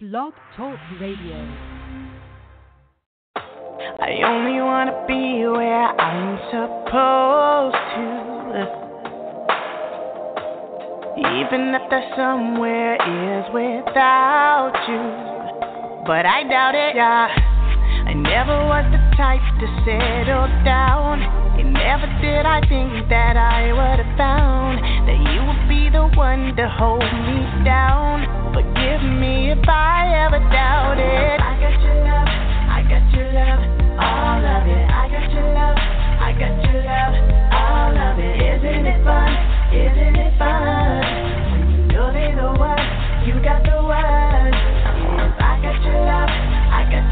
Blog Talk Radio. I only wanna be where I'm supposed to. Even if that somewhere is without you. But I doubt it, yeah. I never was the type to settle down. And never did I think that I would have found that you would be the one to hold me down. Forgive me if I ever doubted. I got your love, I got your love, all of it. I got your love, I got your love, all of it. Isn't it fun? Isn't it fun? When you know they're the one, you got the one.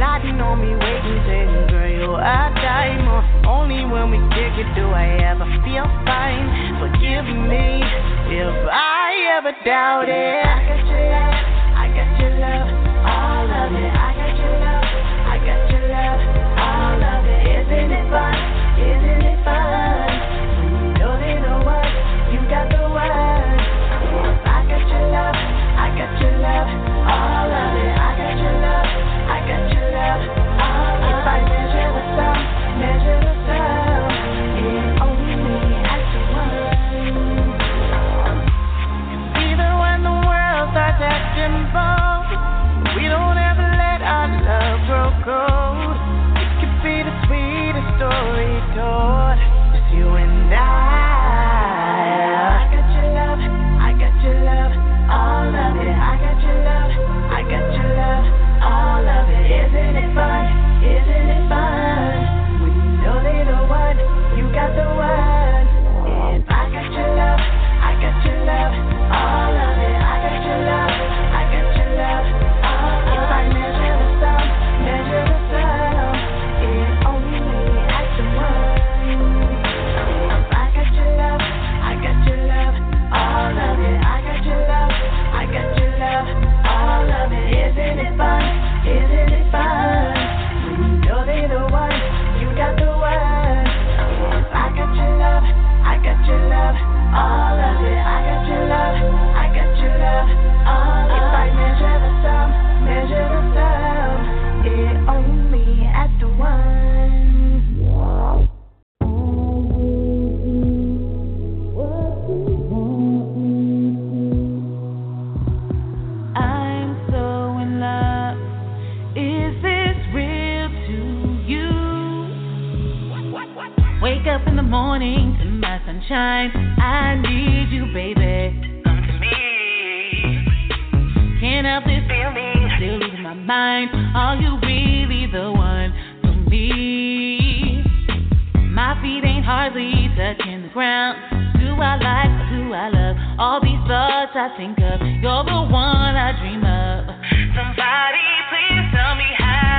Plotting on me, waiting, saying, girl, you a. Or only when we kick it do I ever feel fine. Forgive me if I ever doubted. I got your love, I got your love, all of it. I got your love, I got your love, all of it. Isn't it fun? Isn't it fun? You one, you got the. Yes, I got your love, I got your love, all of it. We don't ever let our love grow cold. It could be the sweetest story told. You and I. I got your love, I got your love, all of it. I got your love, I got your love, all of it. Isn't it fun? Isn't it fun? Know the you got the. Wake up in the morning to my sunshine. I need you, baby. Help this feeling, still losing my mind. Are you really the one for me? My feet ain't hardly touching the ground. Do I like do I love all these thoughts I think of? You're the one I dream of. Somebody, please tell me how.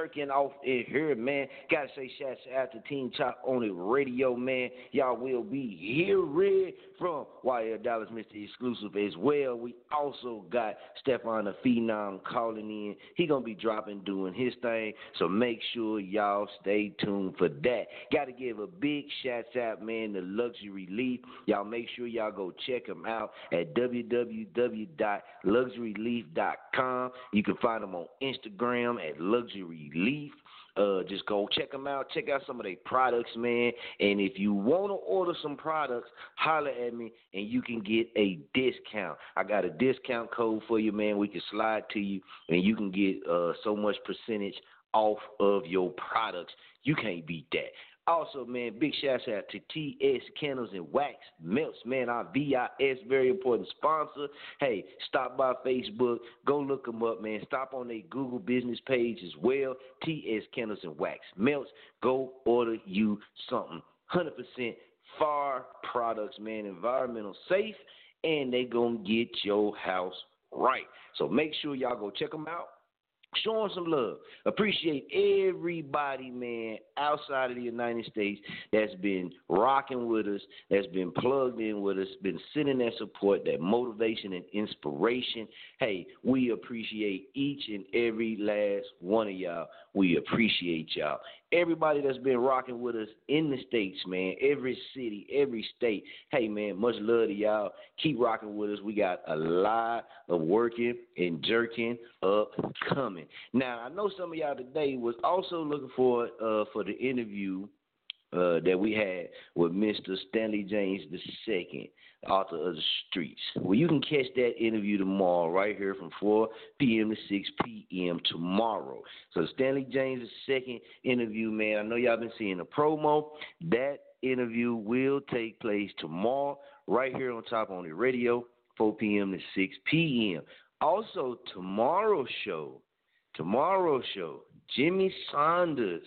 Jerking off in here, man. Gotta say shouts out to Team Chop On It Radio, man. Y'all will be hearing from YL Dallas, Mr. Exclusive as well. We also got Stefan the Phenom calling in. He gonna be dropping, doing his thing. So make sure y'all stay tuned for that. Gotta give a big shout out, man, to Luxury Leaf. Y'all make sure y'all go check them out at www.luxuryleaf.com. You can find them on Instagram at Luxury Leaf. Uh, just go check them out. Check out some of their products, man. And if you want to order some products, holler at me and you can get a discount. I got a discount code for you, man. We can slide to you and you can get uh, so much percentage off of your products. You can't beat that. Also, man, big shout out to TS Candles and Wax Melts, man, our VIS, very important sponsor. Hey, stop by Facebook, go look them up, man. Stop on their Google business page as well. TS Candles and Wax Melts. Go order you something. 100% far products, man, environmental safe, and they gonna get your house right. So make sure y'all go check them out showing some love. Appreciate everybody, man, outside of the United States that's been rocking with us, that's been plugged in with us, been sending that support, that motivation and inspiration. Hey, we appreciate each and every last one of y'all. We appreciate y'all. Everybody that's been rocking with us in the States, man, every city, every state. Hey, man, much love to y'all. Keep rocking with us. We got a lot of working and jerking up coming. Now, I know some of y'all today was also looking for uh, for the interview uh, that we had with Mr. Stanley James II, author of The Streets. Well, you can catch that interview tomorrow right here from 4 p.m. to 6 p.m. tomorrow. So Stanley James II interview, man, I know y'all been seeing the promo. That interview will take place tomorrow right here on Chop On It Radio, 4 p.m. to 6 p.m. Also, tomorrow's show, tomorrow's show, Jimmy Saunders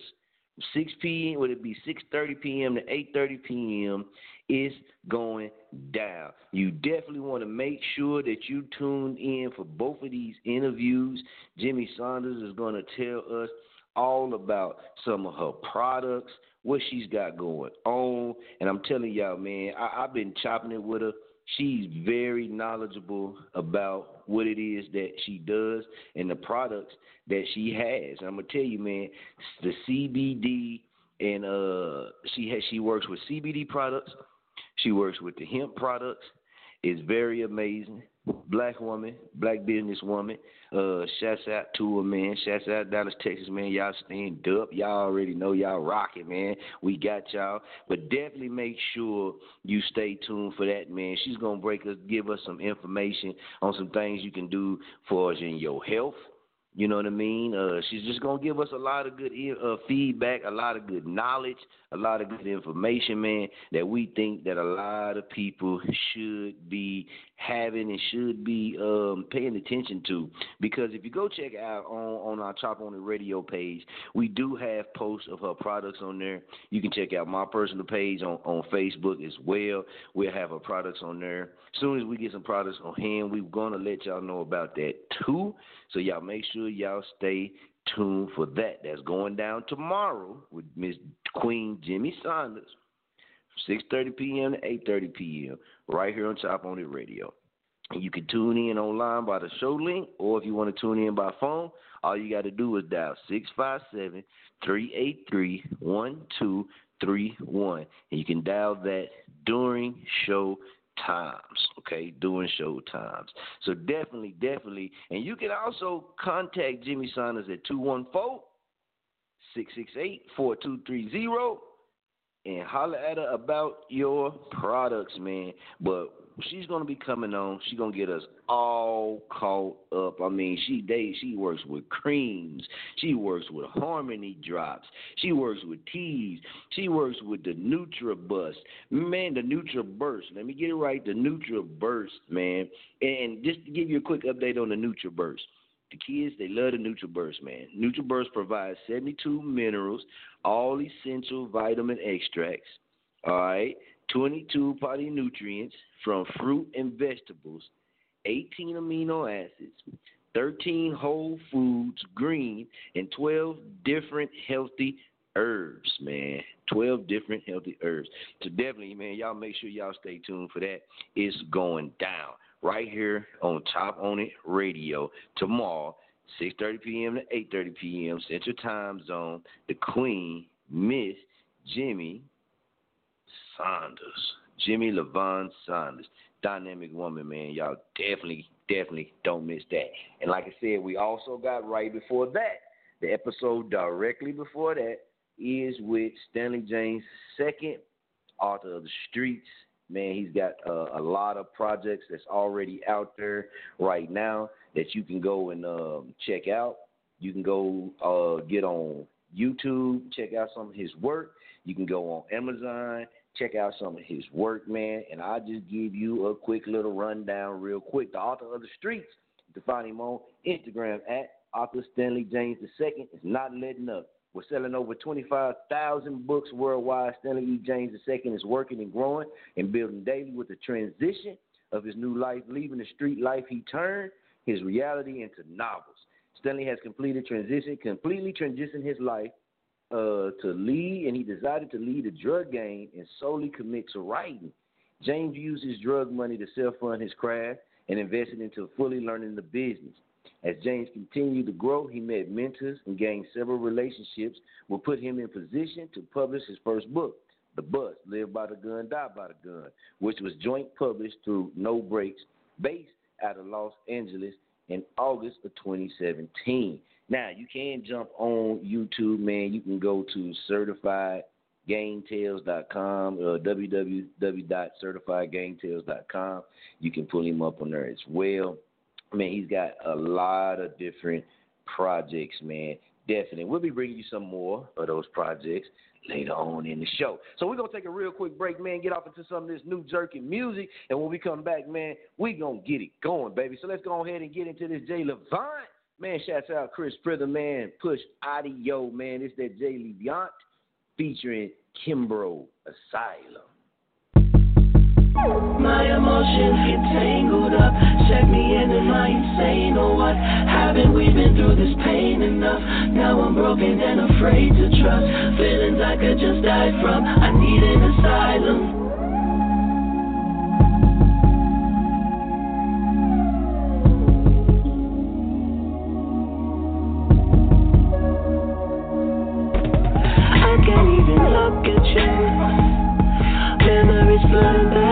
6 p.m. Would it be 6:30 p.m. to 8:30 p.m. is going down. You definitely want to make sure that you tune in for both of these interviews. Jimmy Saunders is going to tell us all about some of her products, what she's got going on. And I'm telling y'all, man, I, I've been chopping it with her. She's very knowledgeable about what it is that she does and the products that she has. And I'm gonna tell you, man, the CBD and uh, she has she works with CBD products. She works with the hemp products. It's very amazing black woman, black businesswoman. Uh, shouts out to her, man. Shouts out Dallas, Texas, man. Y'all stand up. Y'all already know y'all rocking, man. We got y'all. But definitely make sure you stay tuned for that, man. She's gonna break us, give us some information on some things you can do for us in your health you know what I mean? Uh, she's just gonna give us a lot of good uh, feedback, a lot of good knowledge, a lot of good information, man. That we think that a lot of people should be having and should be um, paying attention to. Because if you go check out on on our Chop On It Radio page, we do have posts of her products on there. You can check out my personal page on on Facebook as well. We'll have her products on there. As soon as we get some products on hand, we're gonna let y'all know about that too. So y'all make sure y'all stay tuned for that. That's going down tomorrow with Miss Queen Jimmy Saunders, 6:30 p.m. to 8:30 p.m. right here on Chop On It Radio. And you can tune in online by the show link, or if you want to tune in by phone, all you got to do is dial 657 383 1231. And you can dial that during show times, okay, during show times. So definitely, definitely. And you can also contact Jimmy Saunders at 214 668 4230 and holler at her about your products, man. But she's gonna be coming on. She's gonna get us all caught up. I mean, she they she works with creams. She works with harmony drops. She works with teas. She works with the NutriBust. Man, the NutriBurst. Let me get it right. The NutriBurst, man. And just to give you a quick update on the NutriBurst. The kids, they love the NutriBurst, man. NutriBurst provides 72 minerals, all essential vitamin extracts, all right, 22 polynutrients from fruit and vegetables, 18 amino acids, 13 whole foods, green, and 12 different healthy herbs, man. 12 different healthy herbs. So definitely, man, y'all make sure y'all stay tuned for that. It's going down right here on Chop On It Radio tomorrow, 6.30 p.m. to 8.30 p.m. Central Time Zone. The Queen, Miss Jimmy Saunders. Jimmy Levon Saunders. Dynamic woman, man. Y'all definitely, definitely don't miss that. And like I said, we also got right before that, the episode directly before that is with Stanley James second, author of The Streets. Man, he's got uh, a lot of projects that's already out there right now that you can go and um, check out. You can go uh, get on YouTube, check out some of his work. You can go on Amazon, check out some of his work, man. And I'll just give you a quick little rundown, real quick. The author of the streets, can find him on Instagram at author Stanley James II is not letting up. We're selling over 25,000 books worldwide. Stanley E. James II is working and growing and building daily with the transition of his new life, leaving the street life he turned his reality into novels. Stanley has completed transition, completely transitioned his life uh, to lead, and he decided to lead a drug game and solely commit to writing. James used his drug money to self fund his craft and invested into fully learning the business. As James continued to grow, he met mentors and gained several relationships, which put him in position to publish his first book, The Bus Live by the Gun, Die by the Gun, which was joint published through No Breaks, based out of Los Angeles in August of 2017. Now, you can jump on YouTube, man. You can go to certifiedgametales.com, uh, www.certifiedgametales.com. You can pull him up on there as well. Man, he's got a lot of different projects, man. Definitely. We'll be bringing you some more of those projects later on in the show. So we're going to take a real quick break, man, get off into some of this new jerky music. And when we come back, man, we going to get it going, baby. So let's go ahead and get into this Jay Levant. Man, shouts out Chris Prither, man. Push audio, man. It's that Jay Levant featuring Kimbro Asylum. My emotions get tangled up. Check me in, am I insane or what? Haven't we been through this pain enough? Now I'm broken and afraid to trust. Feelings I could just die from. I need an asylum. Thank you.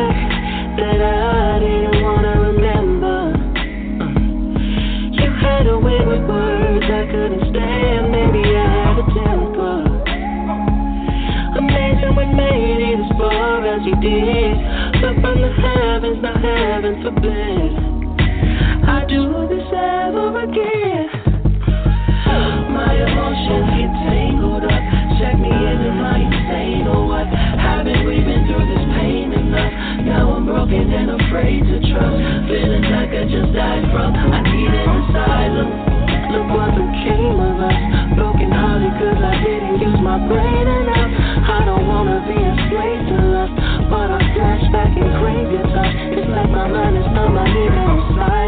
died from. I need it from. Look what became of us. Broken hearted cause I didn't use my brain enough. I don't wanna be a slave to lust, but I flash back and crave your touch. It's like my mind is numb. I need it from.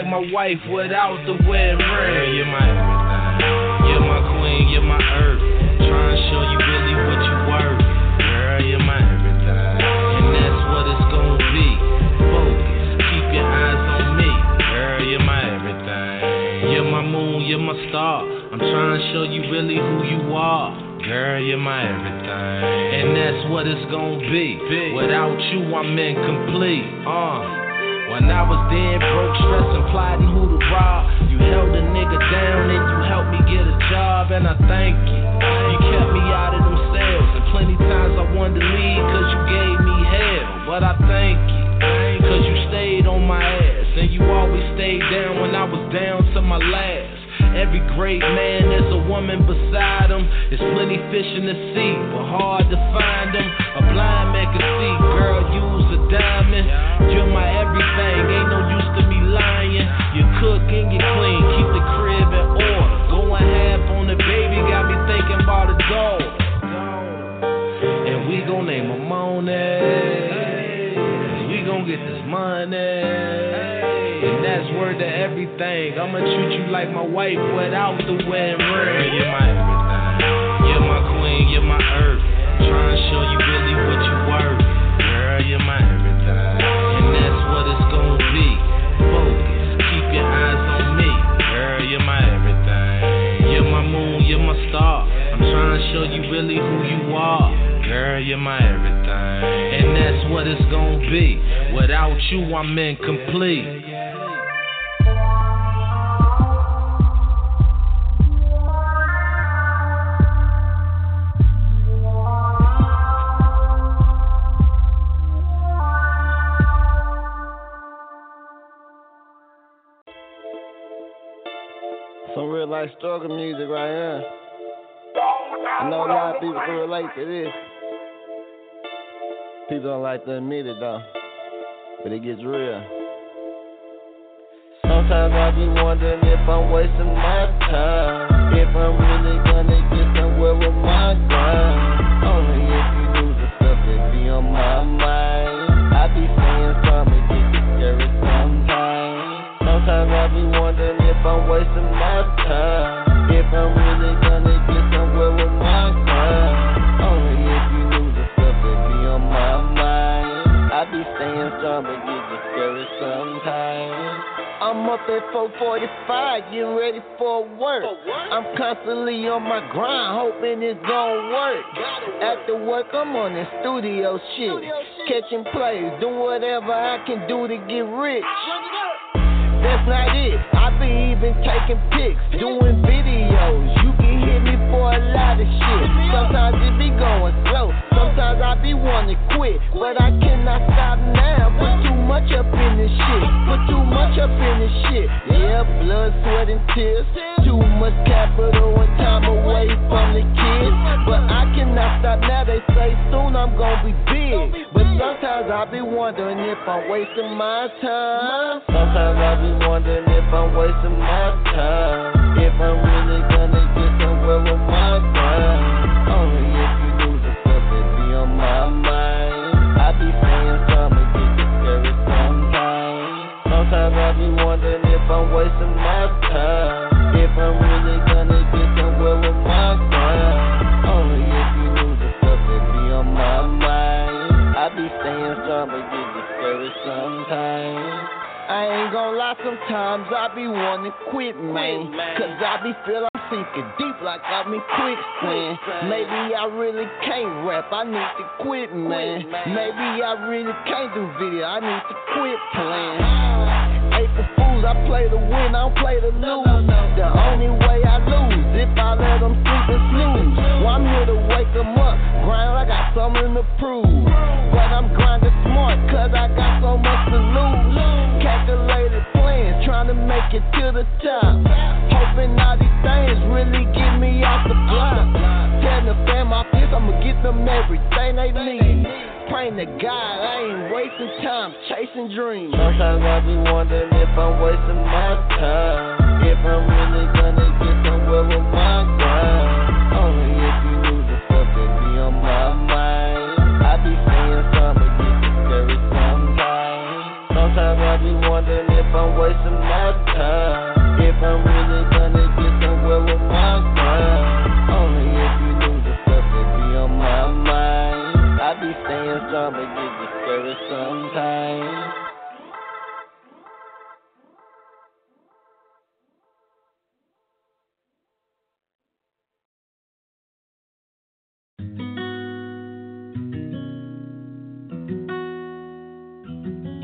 like my wife without the wedding ring. You're my. You're my queen. You're my earth. Try to show you really what you worth. Girl, you're my everything. And that's what it's gonna be. Focus. Keep your eyes on me. Girl, you're my everything. You're my moon. You're my star. I'm trying to show you really who you are. Girl, you're my everything. And that's what it's gonna be. Without you, I'm incomplete. Uh. I was dead broke, stressing, plotting who to rob. You held a nigga down and you helped me get a job, and I thank you. You kept me out of them cells, and plenty times I wanted to leave cause you gave me hell. But I thank you, cause you stayed on my ass, and you always stayed down when I was down to my last. Every great man is a woman beside him. There's plenty fish in the sea, but hard to find them. A blind man can see, girl, use a diamond. You're my everything, ain't no use to me lying. You cook and you clean, keep the crib in order. Going half on the baby got me thinking about a dog. And we gon' name him Monet. We gon' get this money. Of everything. I'ma treat you like my wife without the wedding ring. You're my everything. You're my queen, you're my earth. Trying to show you really what you worth. Girl, you're my everything. And that's what it's gonna be. Focus, keep your eyes on me. Girl, you're my everything. You're my moon, you're my star. I'm trying to show you really who you are. Girl, you're my everything. And that's what it's gonna be. Without you, I'm incomplete. Struggle music right here. I know a lot of people can relate to this. People don't like to admit it though, but it gets real. Sometimes I be wondering if I'm wasting my time, if I'm really gonna get somewhere with my grind. Only if you lose the stuff that be on my mind. I be saying something, get discouraged sometimes. Sometimes I be wondering if I'm wasting my time. If I'm really gonna get somewhere with my grind. Only if you knew the stuff that be on my mind. I be staying strong but get discouraged sometimes. I'm up at 445, getting ready for work. I'm constantly on my grind, hoping it's gonna work. After work, I'm on the studio shit. Catching plays, doing whatever I can do to get rich that's not it. I be even taking pics, doing videos. You can hit me for a lot of shit. Sometimes it be going slow, sometimes I be wanting to quit, but I cannot stop now. Put too much up in this shit, put too much up in this shit. Yeah, blood, sweat, and tears. Too much capital and time away from the kids, but I cannot stop now. They say soon I'm gonna be big, but sometimes I be wondering if I'm wasting my time. Sometimes I be wondering if I'm wasting my time. If I'm really gonna get somewhere with my grind. Only if you lose the stuff that be on my mind. I be saying something, get discouraged sometimes. Sometimes I be wondering if I'm wasting my time. Sometimes I be wanting to quit, man. Cause I be feel I'm sinking deep like I'm in quicksand. Maybe I really can't rap, I need to quit, man. Maybe I really can't do video, I need to quit playing. Uh-huh. April Fools, I play to win, I don't play to lose. The only way I lose if I let them sleep and snooze. Well, I'm here to wake them up, grind, I got something to prove. But I'm grinding smart, cause I got so much to lose. Calculated plans, trying to make it to the top. Hoping all these things really get me off the block. Tell the fam off this, I'ma get them everything they need. Praying to God, I ain't wasting time chasing dreams. Sometimes I be wondering if I'm wasting my time. If I'm really gonna get somewhere with my grind. Only if you lose the stuff that be on my mind. I be saying something, get discouraged sometimes. Sometimes I be wondering if I'm wasting my time. If I'm really gonna get somewhere with my grind. Only if you lose the stuff that be on my mind. I be strong, but get discouraged sometimes.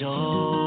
show.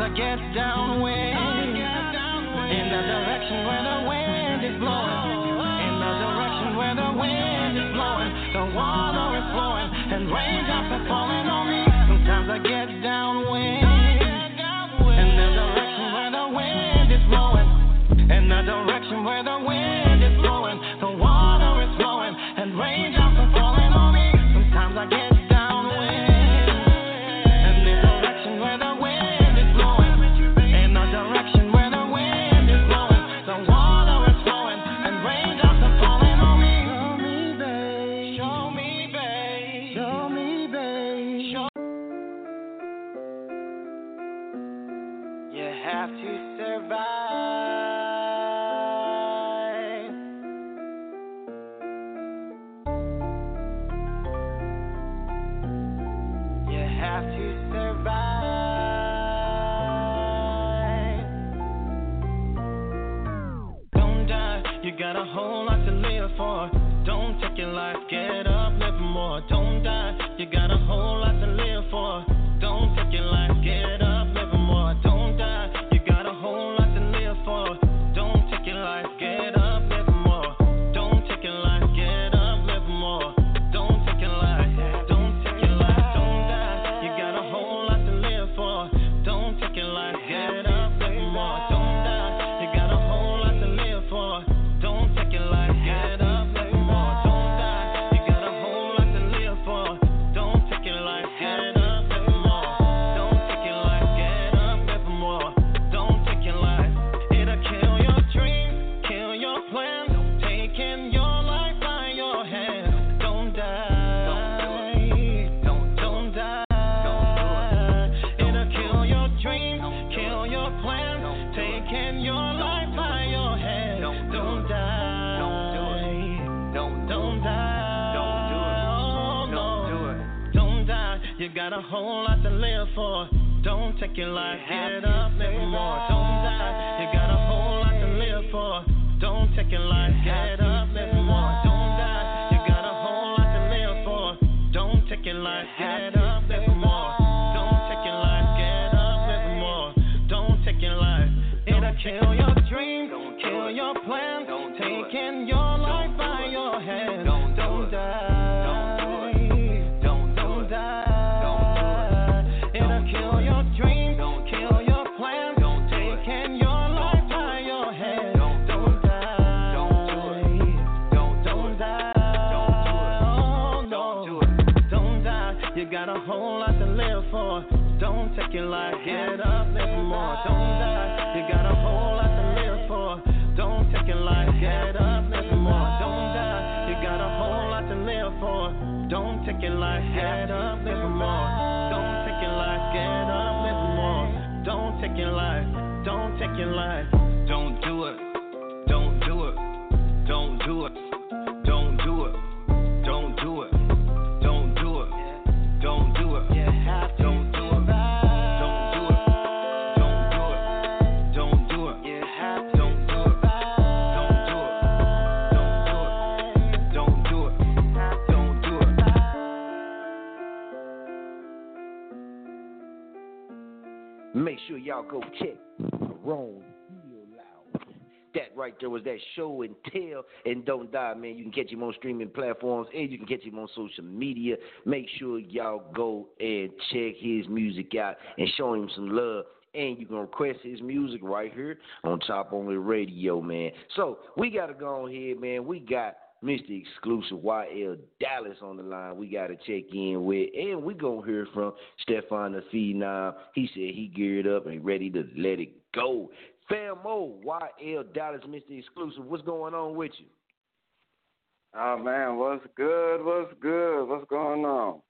I get downwind. In the direction where the wind is blowing. In the direction where the wind is blowing. The water is flowing and raindrops are falling on me. Sometimes I get downwind. In the direction where the wind is blowing. In the direction where the wind checking life. Get up, never more. Don't die. looking like. Get up, live more, don't die. You got a whole lot to live for. Don't take it light. Get up, live more, don't die. You got a whole lot to live for. Don't take it light. Get up, live more. Don't take it light. Get up, live more. Don't take it light. Don't take it light. Sure y'all go check Heal That right there was that show and tell and don't die, man. You can catch him on streaming platforms and you can catch him on social media. Make sure y'all go and check his music out and show him some love. And you can request his music right here on Chop On It Radio, man. So we gotta go on here, man. We got Mr. Exclusive YL Dallas on the line. We got to check in with, and we gonna hear from Stefan the Phenom. He said he geared up and ready to let it go. Famo YL Dallas, Mr. Exclusive. What's going on with you? Oh man, what's good? What's good? What's going on?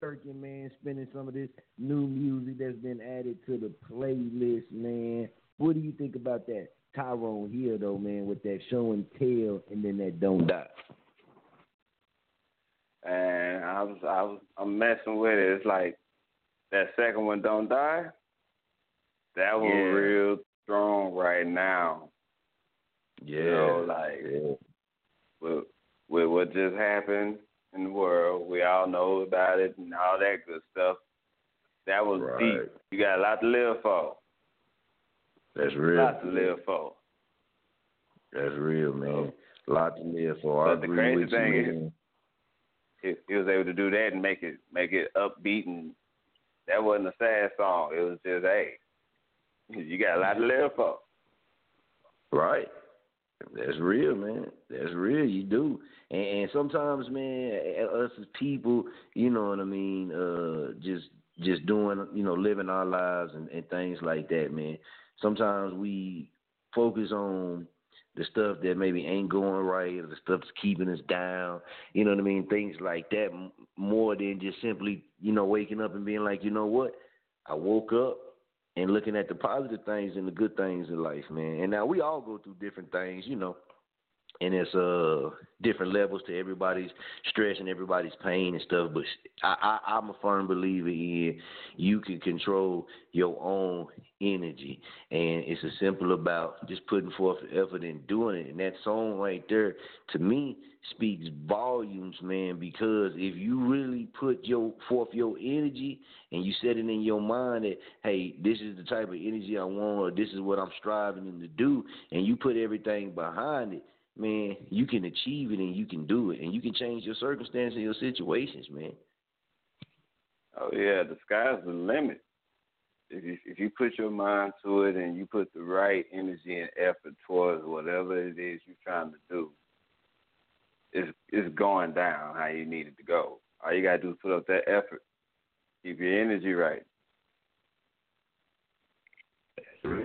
Turkey man, spinning some of this new music that's been added to the playlist, man. What do you think about that? Tyrone Hill, though, man, with that show and tell and then that don't die. And I was I was I'm messing with it. It's like that second one don't die. That one Yeah. real strong right now. Yeah, you know, like with with what just happened in the world, we all know about it and all that good stuff. That was Right. deep. You got a lot to live for. That's A real. lot to live for. That's real, man. A lot to live for. I But the agree crazy with you, thing is- he, he was able to do that and make it make it upbeat and that wasn't a sad song. It was just hey, you got a lot to live for. Right. That's real, man. That's real. You do. And, and sometimes, man, us as people, you know what I mean, uh, just just doing, you know, living our lives and, and things like that, man. Sometimes we focus on the stuff that maybe ain't going right or the stuff that's keeping us down, you know what I mean? Things like that more than just simply, you know, waking up and being like, you know what? I woke up and looking at the positive things and the good things in life, man. And now we all go through different things, you know, and it's uh different levels to everybody's stress and everybody's pain and stuff. But I, I I'm a firm believer in you can control your own energy, and it's as simple about just putting forth effort and doing it. And that song right there, to me, speaks volumes, man. Because if you really put your forth your energy and you set it in your mind that hey, this is the type of energy I want, or this is what I'm striving to do, and you put everything behind it man, you can achieve it and you can do it, and you can change your circumstances and your situations, man. Oh yeah, the sky's the limit. If you if you put your mind to it and you put the right energy and effort towards whatever it is you're trying to do, it's it's going down how you need it to go. All you gotta do is put up that effort. Keep your energy right. Let's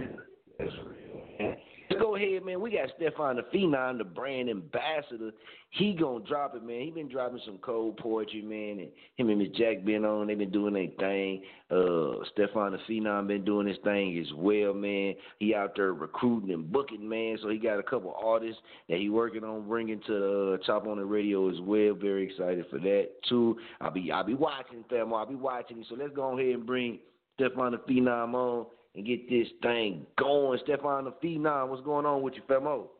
go ahead, man. We got Stefan the Phenom, the brand ambassador. He gonna drop it, man. He been dropping some cold poetry, man, and him and Miss Jack been on. They been doing their thing. Uh, Stefan the Phenom been doing his thing as well, man. He out there recruiting and booking, man. So he got a couple artists that he working on bringing to uh, Chop On It Radio as well. Very excited for that too. I'll be I'll be watching, Thelma. I'll be watching. So let's go ahead and bring Stefan the Phenom on and get this thing going. Stefan the Phenom, what's going on with you, Femo? Oh.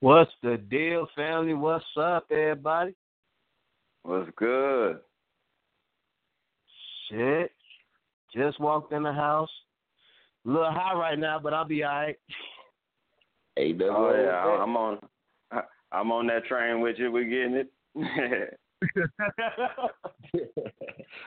What's the deal, family? What's up, everybody? What's good? Shit. Just walked in the house. A little high right now, but I'll be all right. Hey, Oh yeah, I'm on. I'm on that train with you. We're getting it.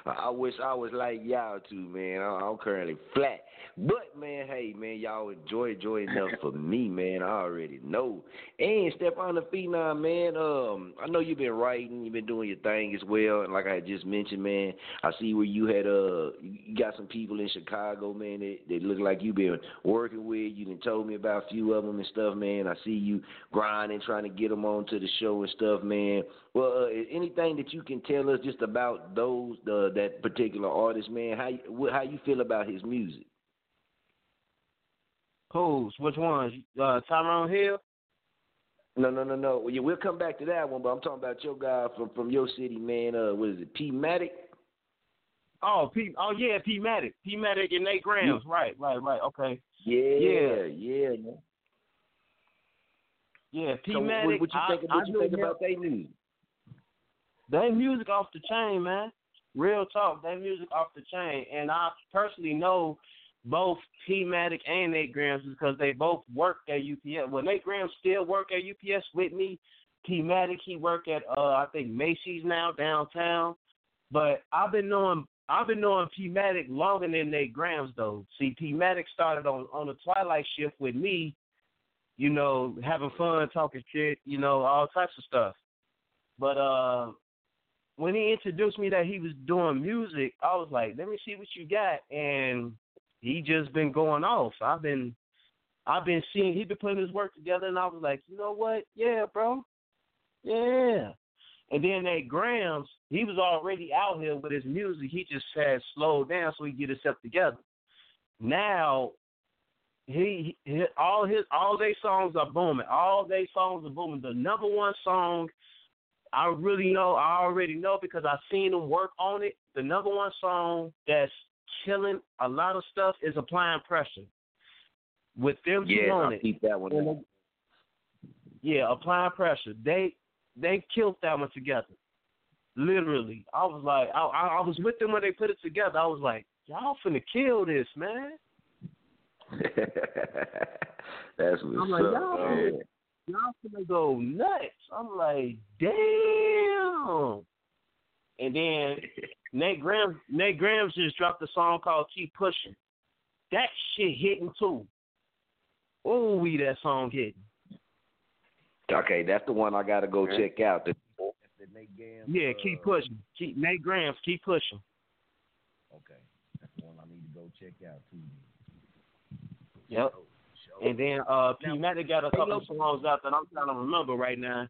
I wish I was like y'all too, man. I- I'm currently flat. But man, hey man, y'all enjoy enjoy enough for me, man. I already know. And Stefan the Phenom, man, um, I know you've been writing, you've been doing your thing as well. And like I just mentioned, man, I see where you had uh you got some people in Chicago, man, that, that look like you've been working with. You done told me about a few of them and stuff, man. I see you grinding, trying to get them onto the show and stuff, man. Well, uh, anything that you can tell us just about those uh, that particular artist, man? How you, how you feel about his music? Who's? Which ones? Uh, Tyrone Hill? No, no, no, no. Well, yeah, we'll come back to that one, but I'm talking about your guy from from your city, man. Uh, what is it, P Matic? Oh, P. Oh yeah, P Matic. P Matic and Nate Grams. Right, right, right. Okay. Yeah, Yeah. yeah, man. Yeah, P So what, Matic. what you I- think? I What you knew think about their music? They music off the chain, man. Real talk, they music off the chain. And I personally know both P Matic and Nate Grams because they both work at UPS. Well, Nate Grams still work at UPS with me. P Matic, he work at uh I think Macy's now downtown. But I've been knowing I've been knowing P Matic longer than Nate Grams though. See, P Matic started on on the Twilight shift with me, you know, having fun, talking shit, you know, all types of stuff. But uh when he introduced me that he was doing music, I was like, let me see what you got. And he just been going off. I've been I've been seeing he been putting his work together and I was like, you know what? Yeah, bro. Yeah. And then Nate Grams, he was already out here with his music. He just had slowed down so he get himself together. Now he, he all his all their songs are booming. All their songs are booming. The number one song I really know, I already know because I've seen him work on it. The number one song that's killing a lot of stuff is Applying Pressure. With them two Yeah, on I'll it. keep that one. Yeah, Applying Pressure. They they killed that one together. Literally. I was like I I, I was with them when they put it together. I was like, Y'all finna kill this, man. That's what's I'm like, up. y'all, man. Y'all gonna go nuts. I'm like, damn. And then Nate Graham Nate Grahams just dropped a song called Keep Pushing. That shit hitting too. Oh, we that song hitting. Okay, that's the one I gotta go Okay. check out. The, Yeah, keep uh, pushing. Keep Nate Grahams, keep pushing. okay, that's the one I need to go check out too. Yep. And then uh P Matic got a couple of songs out that I'm trying to remember right now.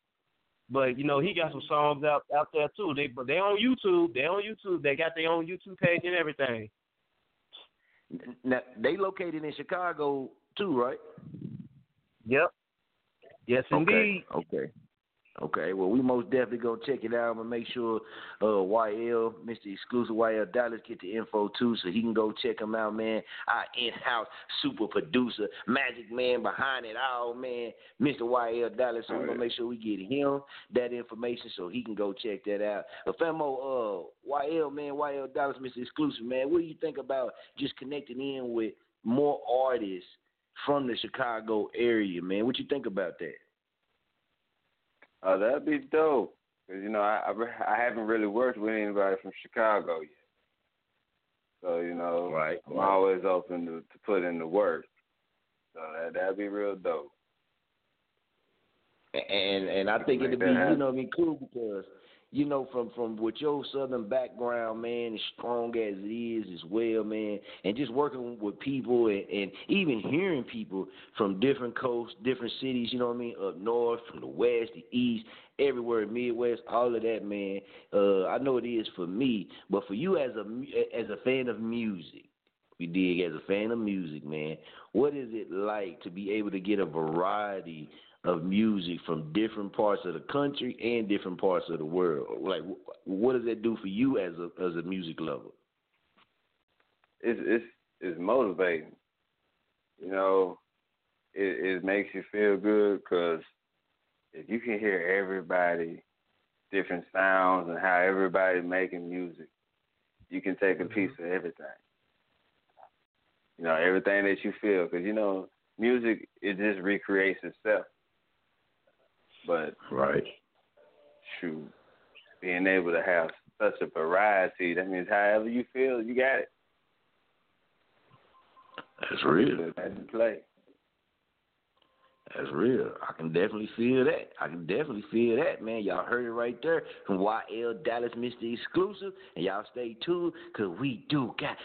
But you know, he got some songs out out there too. They but they on YouTube. They on YouTube. They got their own YouTube page and everything. Now they located in Chicago too, right? Yep. Yes indeed. Okay. Okay. Well, we most definitely gonna check it out. I'm gonna make sure uh, YL, Mr. Exclusive YL Dallas, get the info too, so he can go check him out, man. Our in-house super producer, magic man behind it all, man, Mr. YL Dallas. So we're gonna make sure we get him that information so he can go check that out. But Femo, uh, YL man, YL Dallas, Mr. Exclusive man, what do you think about just connecting in with more artists from the Chicago area, man? What you think about that? Oh, that'd be dope. Cause you know I, I I haven't really worked with anybody from Chicago yet. So you know, right, I'm right. always open to, to put in the work. So that that'd be real dope. and and I think it'd be that you know be cool because you know from from with your southern background, man, as strong as it is as well, man, and just working with people and, and even hearing people from different coasts, different cities, you know what I mean, up north, from the west, the east, everywhere, Midwest, all of that, man. Uh, I know it is for me, but for you as a as a fan of music. We dig as a fan of music, man. What is it like to be able to get a variety of music from different parts of the country and different parts of the world? Like, what does that do for you as a as a music lover? It's it's it's motivating. You know, it it makes you feel good because if you can hear everybody different sounds and how everybody making music, you can take a piece mm-hmm. of everything. You know, everything that you feel, because you know, music it just recreates itself. But right, shoot, being able to have such a variety, that means however you feel, you got it. That's real. That's the play. That's real. I can definitely feel that. I can definitely feel that, man. Y'all heard it right there from YL Dallas, Mr. Exclusive, and y'all stay tuned because we do got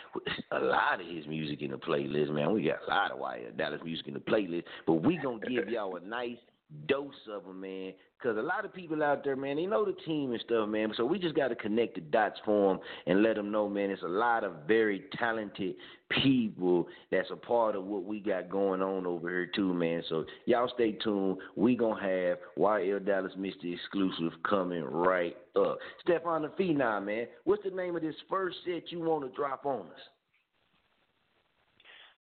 a lot of his music in the playlist, man. We got a lot of YL Dallas music in the playlist, but we gonna give y'all a nice dose of them, man. Because a lot of people out there, man, they know the team and stuff, man. So we just got to connect the dots for them and let them know, man, it's a lot of very talented people that's a part of what we got going on over here, too, man. So y'all stay tuned. We going to have YL Dallas Mr. Exclusive coming right up. Stefan the Phenom, man, what's the name of this first set you want to drop on us?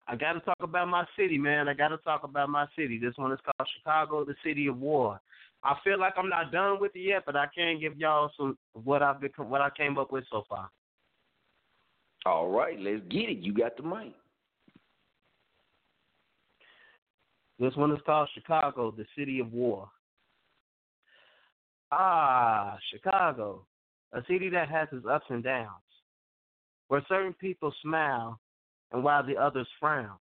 I got to talk about my city, man. I got to talk about my city. This one is called Chicago, the City of War. I feel like I'm not done with it yet, but I can give y'all some what I've become, what I came up with so far. All right, let's get it. You got the mic. This one is called Chicago, the City of War. Ah, Chicago, a city that has its ups and downs, where certain people smile and while the others frown.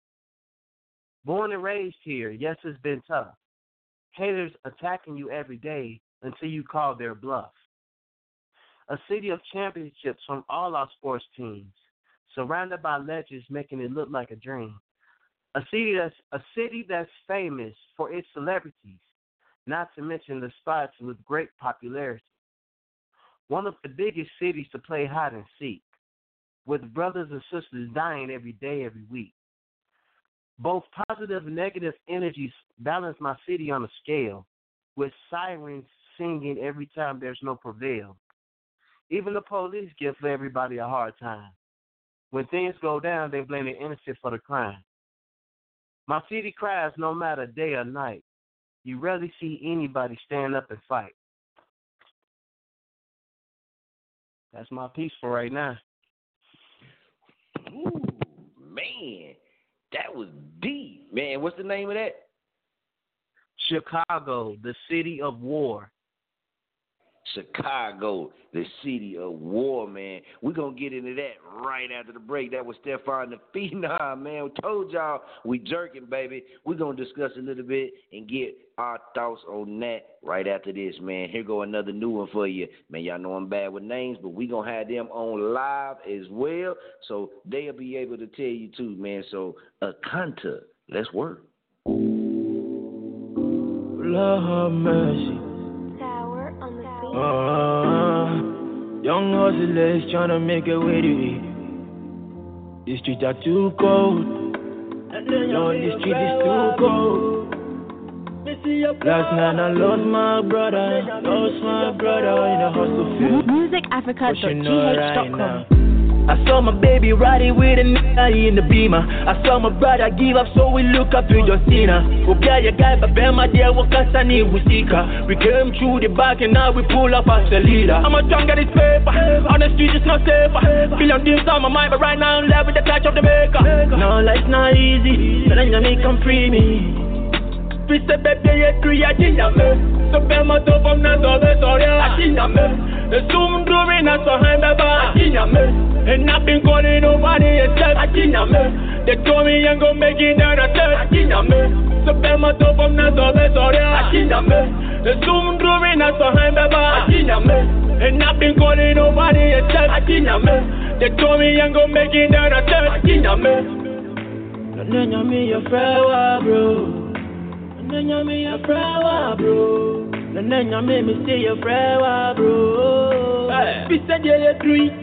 Born and raised here, yes, it's been tough. Haters attacking you every day until you call their bluff. A city of championships from all our sports teams, surrounded by legends making it look like a dream. A city that's a city that's famous for its celebrities, not to mention the spots with great popularity. One of the biggest cities to play hide and seek with brothers and sisters dying every day, every week. Both positive and negative energies balance my city on a scale, with sirens singing every time there's no prevail. Even the police give everybody a hard time. When things go down, they blame the innocent for the crime. My city cries no matter day or night. You rarely see anybody stand up and fight. That's my piece for right now. Ooh, man, that was deep, man. What's the name of that? Chicago, the city of war. Chicago, the city of war, man. We're going to get into that right after the break. That was Stefan the Phenom, man. We told y'all we jerking, baby. We're going to discuss a little bit and get our thoughts on that right after this, man. Here go another new one for you. Man, y'all know I'm bad with names, but we going to have them on live as well, so they'll be able to tell you too, man. So, a Akanta, let's work. Lord have mercy. Uh, young hustlers tryna make a way to it. The streets are too cold. Lord, the street is too cold. Last night I lost my brother, lost my brother in a hustle field. MusicAfrica.gh.com. I saw my baby riding with a nigga in the beamer. I saw my brother give up, so we look up to Justina. Okay, you guy, but Ben, my dear, what Kasani Wusika. We came through the back and now we pull up as the leader. I'm a drunk at this paper, on the street it's not safe. Billion dreams on my mind, but right now I'm left with the touch of the maker. No, life's not easy, so then you make come free me. Puis c'est bébé et puis y'a diname So ben ma to from na so be sorry a diname The zoom doing na hand baba a diname And I've been calling nobody except a diname They told me I'm gonna make it down a third a diname So ben ma to from na so be sorry a diname The zoom doing na so hand baba a And I've been calling nobody except a diname They told me I'm gonna make it down a third a diname Nanya me your friend, bro? Nanya me a frawa bro. Nanya me me say a frawa bro. Hey. Be said you three.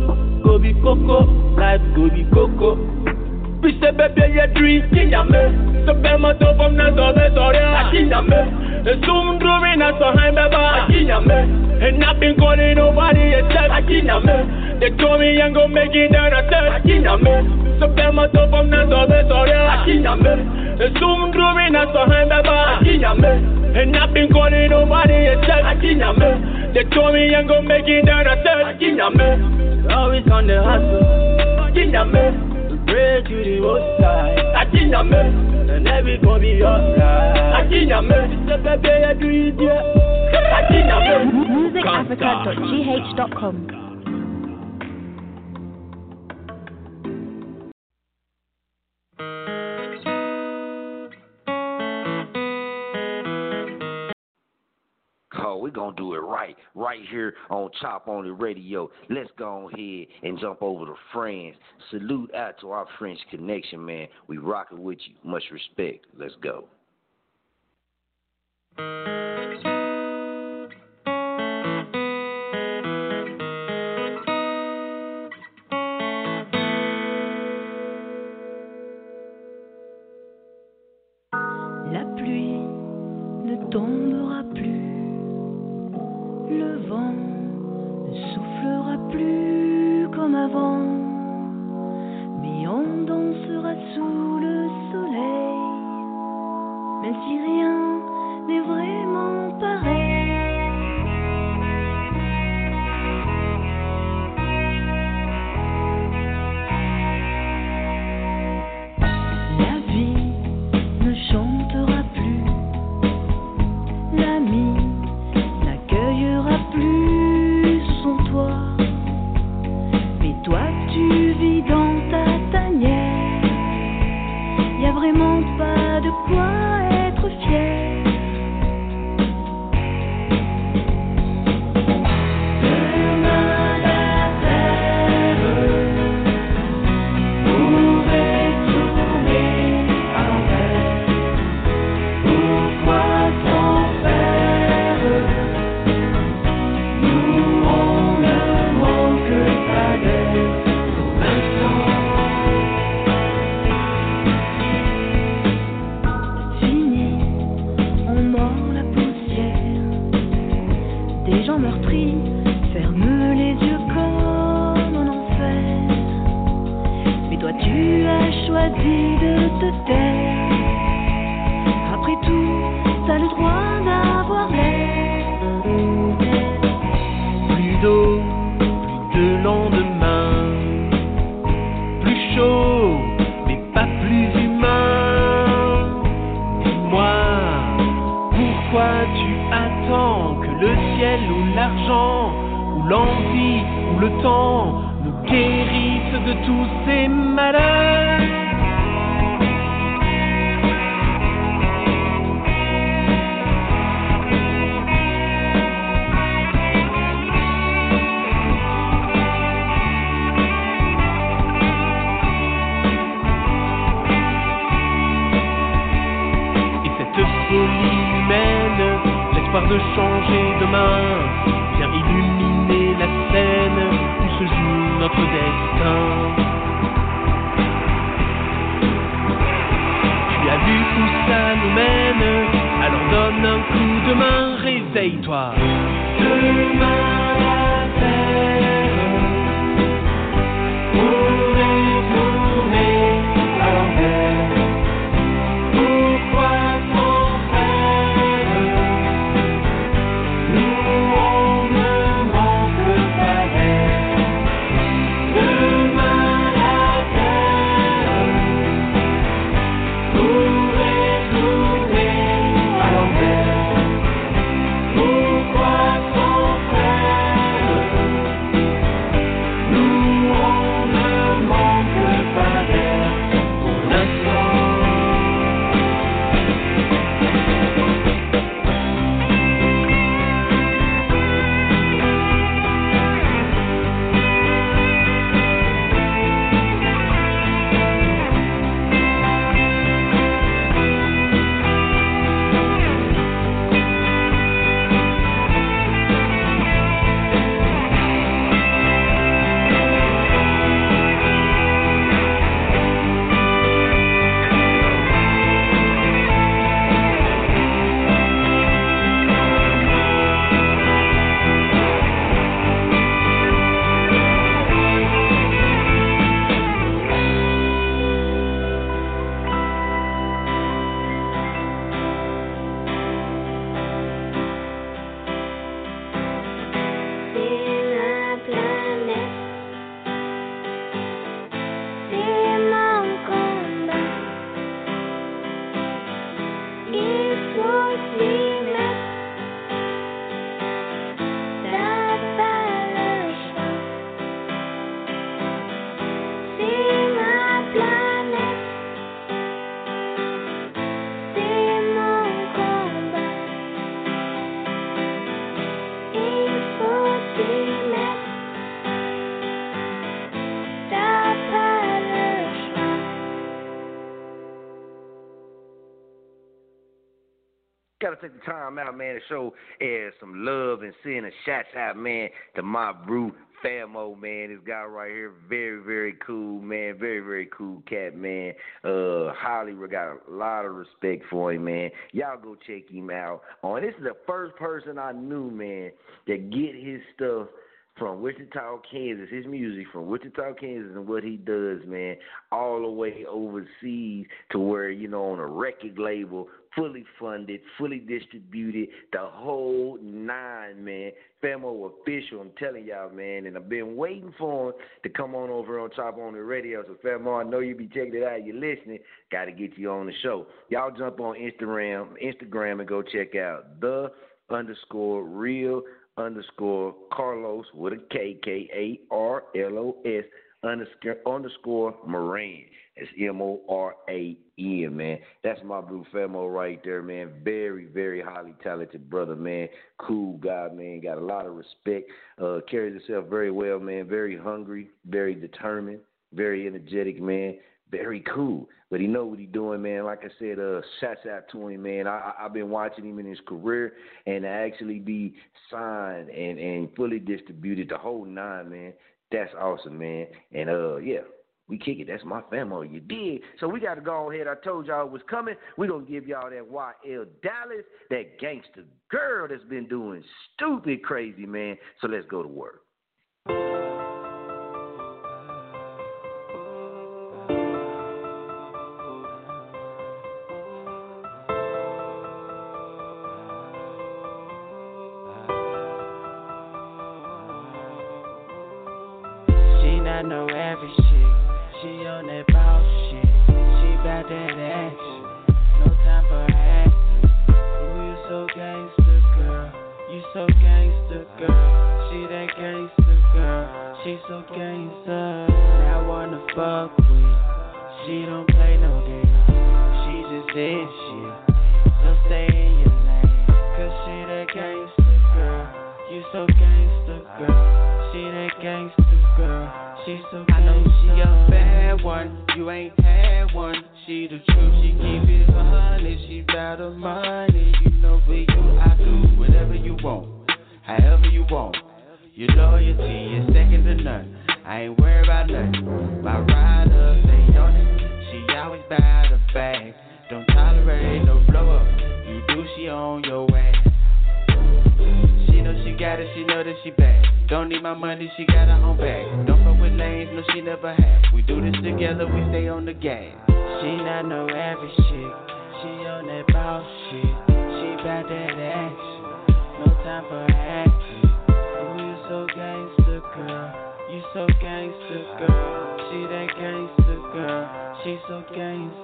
go be coco, life go be coco. We say baby you dream, kinya me. So be my top from na so be sorry, I kinya me. The zoom drawing na so high beba, I kinya me. And I've been calling nobody except I kinya me. They told me I'm gonna make it down a third, I kinya me. So be my top from na so be sorry, I Esumdrumi na sohembe ba Akinyame. And I've been calling nobody except Akinyame. They told me I'm gonna make it down I said Akinyame Always on the hustle Akinyame. Pray to the most high Akinyame. And everything be alright Akinyame. It's a baby I do it yeah Akinyame. Music Africa.gh.com we're going to do it right, right here on Chop On It Radio. Let's go ahead and jump over to France. Salute out to our French connection, man. We rocking with you. Much respect. Let's go. Take the time out, man, to show uh, some love and send a shout out, man, to my brew Famo, man. This guy right here, very, very cool, man. Very, very cool cat, man. Uh, highly got a lot of respect for him, man. Y'all go check him out. Oh, and this is the first person I knew, man, that get his stuff from Wichita, Kansas, his music from Wichita, Kansas, and what he does, man, all the way overseas to where, you know, on a record label, fully funded, fully distributed, the whole nine, man. Famo official, I'm telling y'all, man, and I've been waiting for him to come on over on Chop On It Radio. So Famo, I know you be checking it out, you're listening, gotta get you on the show. Y'all jump on Instagram, Instagram and go check out the underscore real underscore Carlos with a K K A R L O S underscore underscore Moran. It's M O R A N, man. That's my blue Famo right there, man. Very, very highly talented brother, man. Cool guy, man. Got a lot of respect. Uh, carries himself very well, man. Very hungry, very determined, very energetic, man very cool. But he know what he doing, man. Like I said, uh, shouts out to him, man. I, I, I've been watching him in his career, and to actually be signed and and fully distributed, the whole nine, man. That's awesome, man. And uh, yeah, we kick it. That's my family. You did. So we got to go ahead. I told y'all it was coming. we going to give y'all that YL Dallas, that gangster girl that's been doing stupid crazy, man. So let's go to work.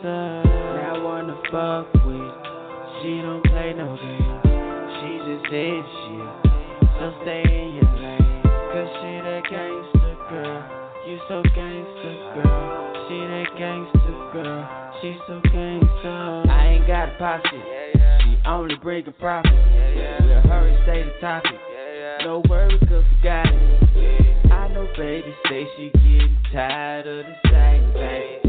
up. That wanna fuck with. She don't play no games. She just hit shit. So stay in your lane. Cause she that gangster girl. You so gangster girl. She that gangster girl. She so gangster. I ain't got a posse. She only bring a profit. With her, hurry, stay the topic. No worries, cause we got it. I know baby say she getting tired of the same thing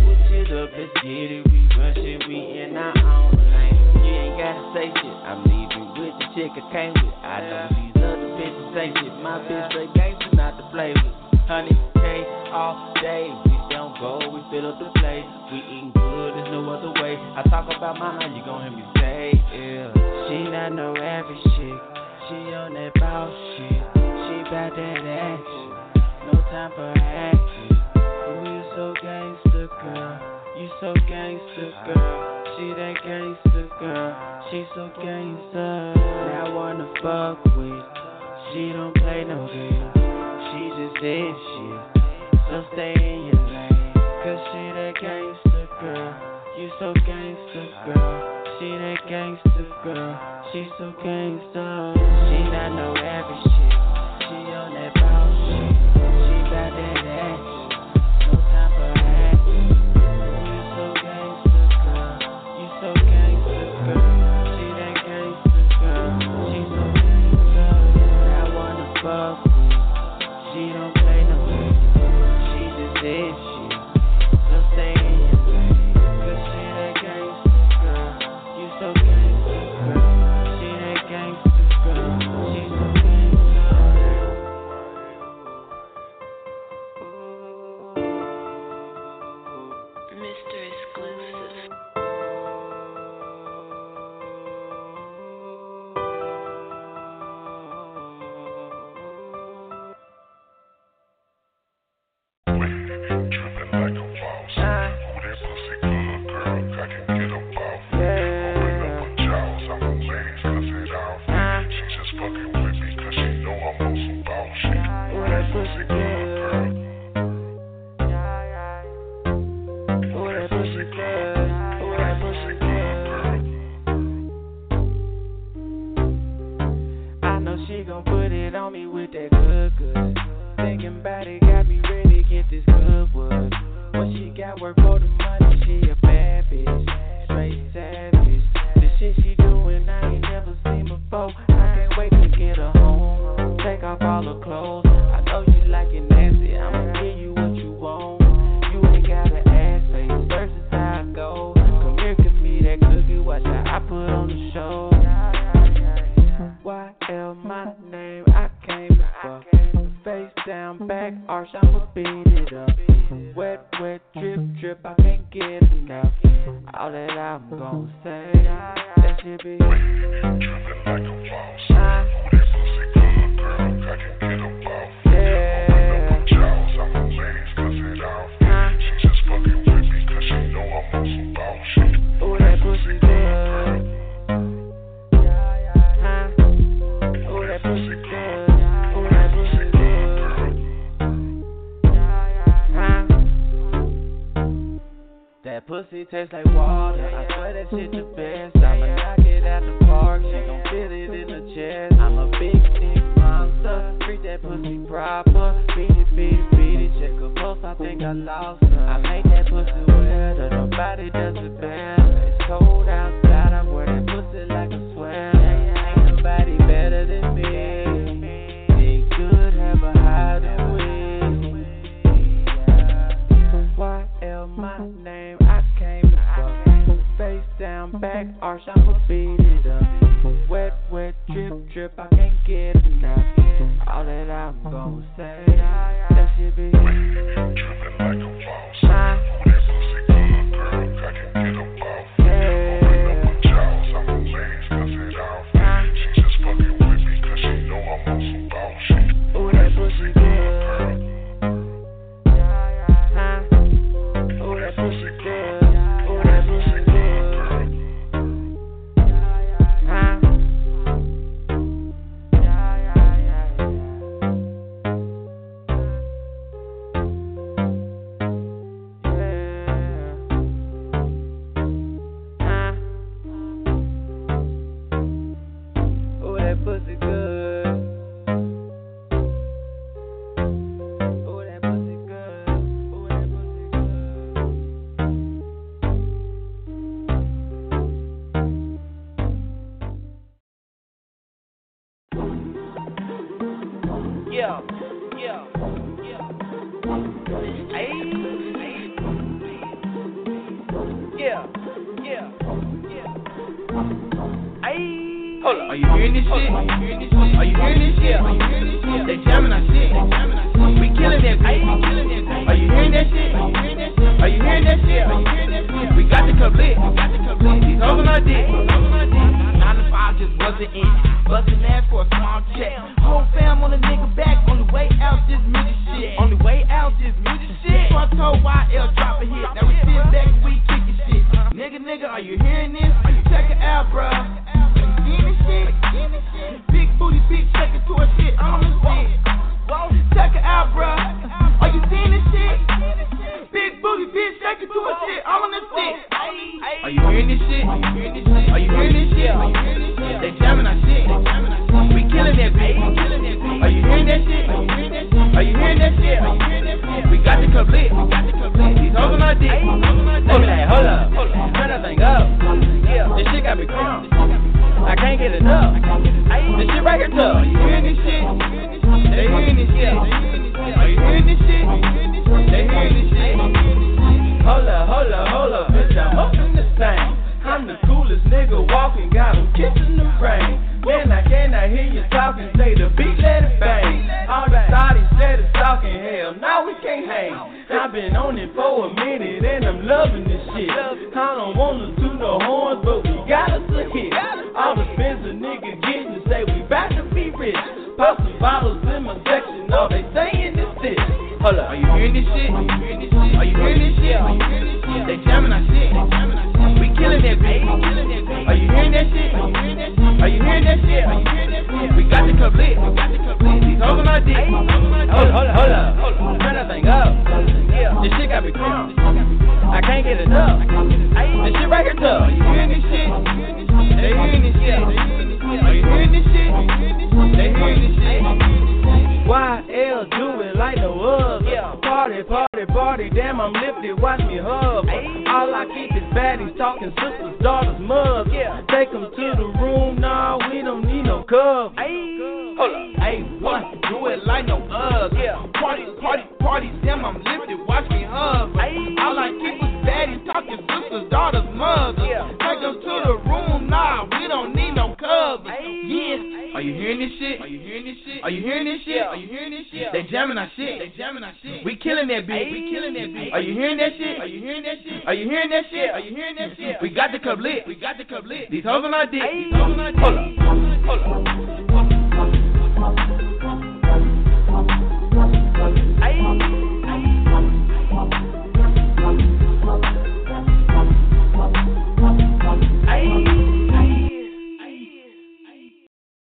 it up, let's get it. We run shit, we in our own lane. You ain't gotta say shit. I'm leaving with the chick I came with. I know these other bitches say shit. My bitch play gangster, not to play with. Honey, K all day. We don't go, we fill up the plate. We eating good, there's no other way. I talk about my mind, you gon' hear me say. Yeah. She not no average chick. She on that boss shit. She bout that action. No time for acting. We so gangster so gangster, girl. She that gangster, girl. She so gangster. Now wanna fuck with. She don't play no games. She just is shit. So stay in your lane. Cause she that gangster, girl. You so gangster, girl. She that gangster, girl. She so gangster. She not no average. tastes like water. I swear that shit the best. I'ma knock it out the park. She gon' feel it in the chest. I'm a big dick monster. Treat that pussy proper. Beat it, beat it, beat it. Check her pulse. I think I lost her. I make that pussy wetter. Nobody does it better. It's cold outside. our shower it up. Wet, wet, drip, drip, I can't get enough. All that I'm gonna say, that should be. Tripping like a boss. no other Yeah. Party, party, party, damn, I'm lifted, watch me hug. All I keep is baddies talking sisters, daughters, mugs. Yeah. Take them to the room, nah, we don't need no cover. Hey. Hold up. Hey, what? Do it like no ug. Yeah. Party, party, party, damn, I'm lifted, watch me hug. All I keep is baddies talking sisters, daughters, mugs. Yeah. Take them to the room, nah, we don't need no cover. Ayy. Are you hearing this shit? Are you hearing this shit? Are you hearing this shit? Are you hearing this shit? They jamming our shit. They jamming our shit. We killing that beat. We killing that beat. Are you hearing that shit? Are you hearing that shit? Are you hearing that shit? Are you hearing that shit? We got the club lit. We got the club lit. These hoes on our dick. These hoes on our dick. Hold up. Hold up.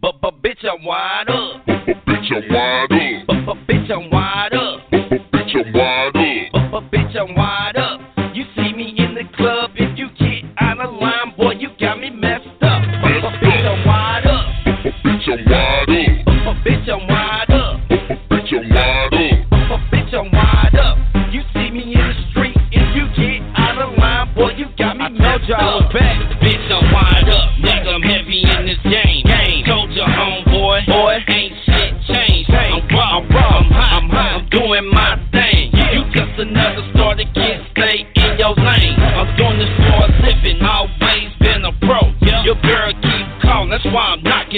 But but bitch I'm wide up. Bitch, I'm wide up. But but bitch I'm wide up. Bitch, I'm wide up. But but bitch I'm wide up. You see me in the club if you get out of line, boy you got me messed up. But but bitch I'm wide up. Bitch, I'm wide up. But but bitch I'm wide up. Bitch, I'm wide up. But but bitch I'm wide up. You see me in the street if you get out of line, boy you got me messed up.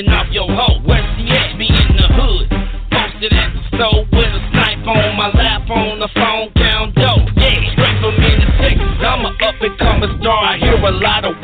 Knocking off your hoe. Where she at? Me in the hood. Posted at the store with a snipe on my lap on the phone. Count dough. Yeah. Straight from me to Texas. I'm a up and coming star. I hear a lot of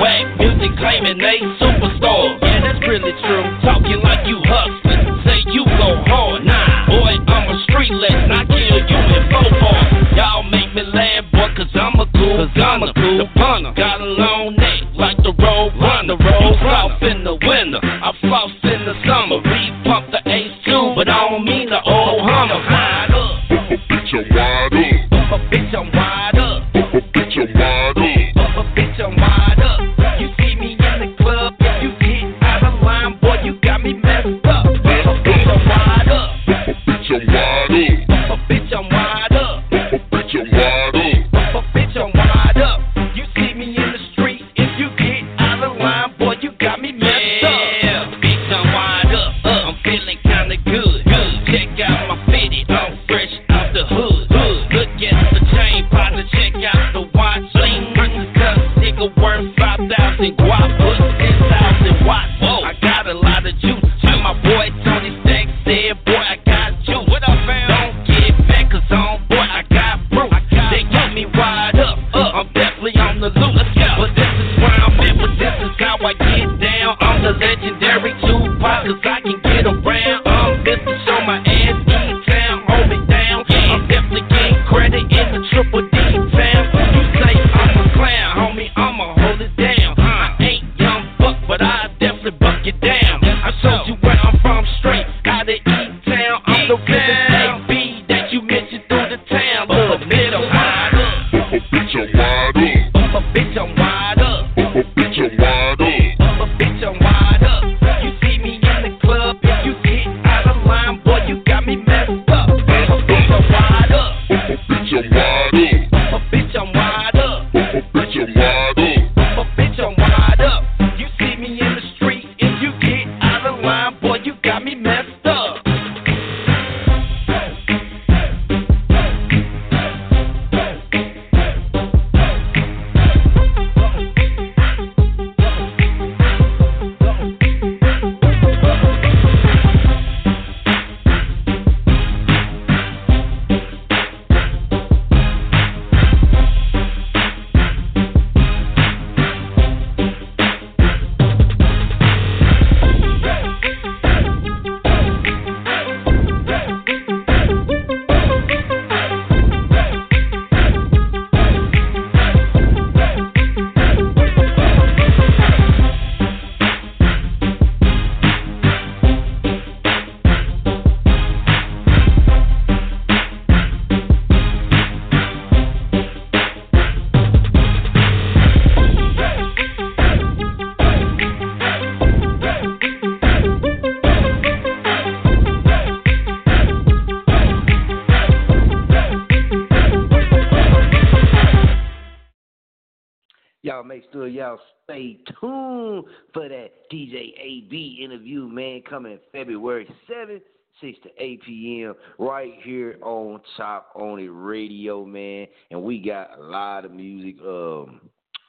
man, coming February 7th, 6 to 8 p.m. right here on Chop On It Radio, man. And we got a lot of music. Um,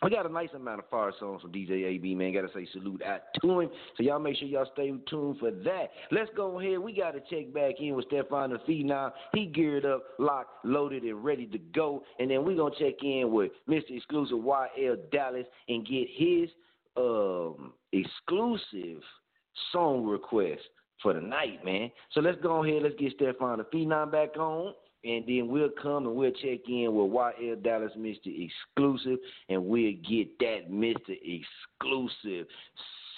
we got a nice amount of fire songs from DJ AB, man. Gotta say salute out to him. So y'all make sure y'all stay tuned for that. Let's go ahead. We gotta check back in with Stefan the Phenom. He geared up, locked, loaded, and ready to go. And then we gonna check in with Mr. Exclusive YL Dallas and get his um, exclusive song request for the night, man. So let's go ahead. Let's get Stefan the Phenom back on. And then we'll come and we'll check in with YL Dallas Mr. Exclusive and we'll get that Mr. Exclusive.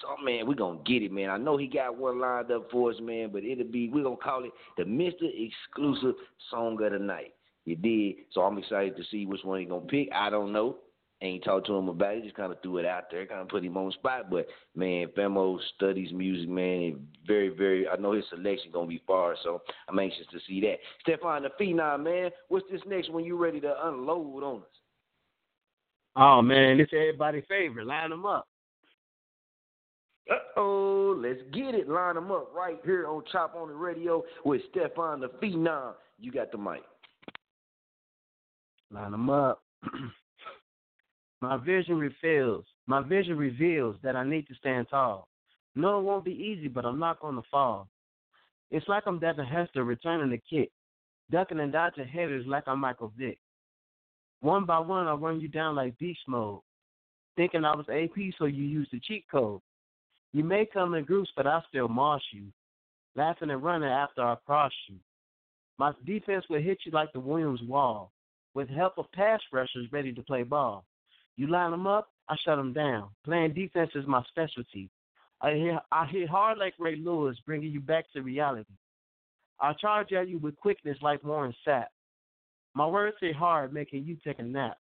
So man, we're gonna get it, man. I know he got one lined up for us, man, but it'll be we're gonna call it the Mr. Exclusive Song of the Night. You did. So I'm excited to see which one he's gonna pick. I don't know. Ain't talked to him about it, just kind of threw it out there, kind of put him on the spot. But man, Phenom studies music, man. Very, very. I know his selection gonna be far, so I'm anxious to see that. Stefan the Phenom, man. What's this next one? You ready to unload on us? Oh man, this everybody's favorite. Line them up. Uh oh, let's get it. Line them up right here on Chop On It Radio with Stefan the Phenom. You got the mic. Line them up. my vision reveals. My vision reveals that I need to stand tall. No, it won't be easy, but I'm not going to fall. It's like I'm Devin Hester returning the kick, ducking and dodging headers like I'm Michael Vick. One by one, I'll run you down like beast mode, thinking I was AP, so you use the cheat code. You may come in groups, but I still marsh you, laughing and running after I cross you. My defense will hit you like the Williams wall, with help of pass rushers ready to play ball. You line them up, I shut them down. Playing defense is my specialty. I hit, I hit hard like Ray Lewis, bringing you back to reality. I charge at you with quickness like Warren Sapp. My words hit hard, making you take a nap.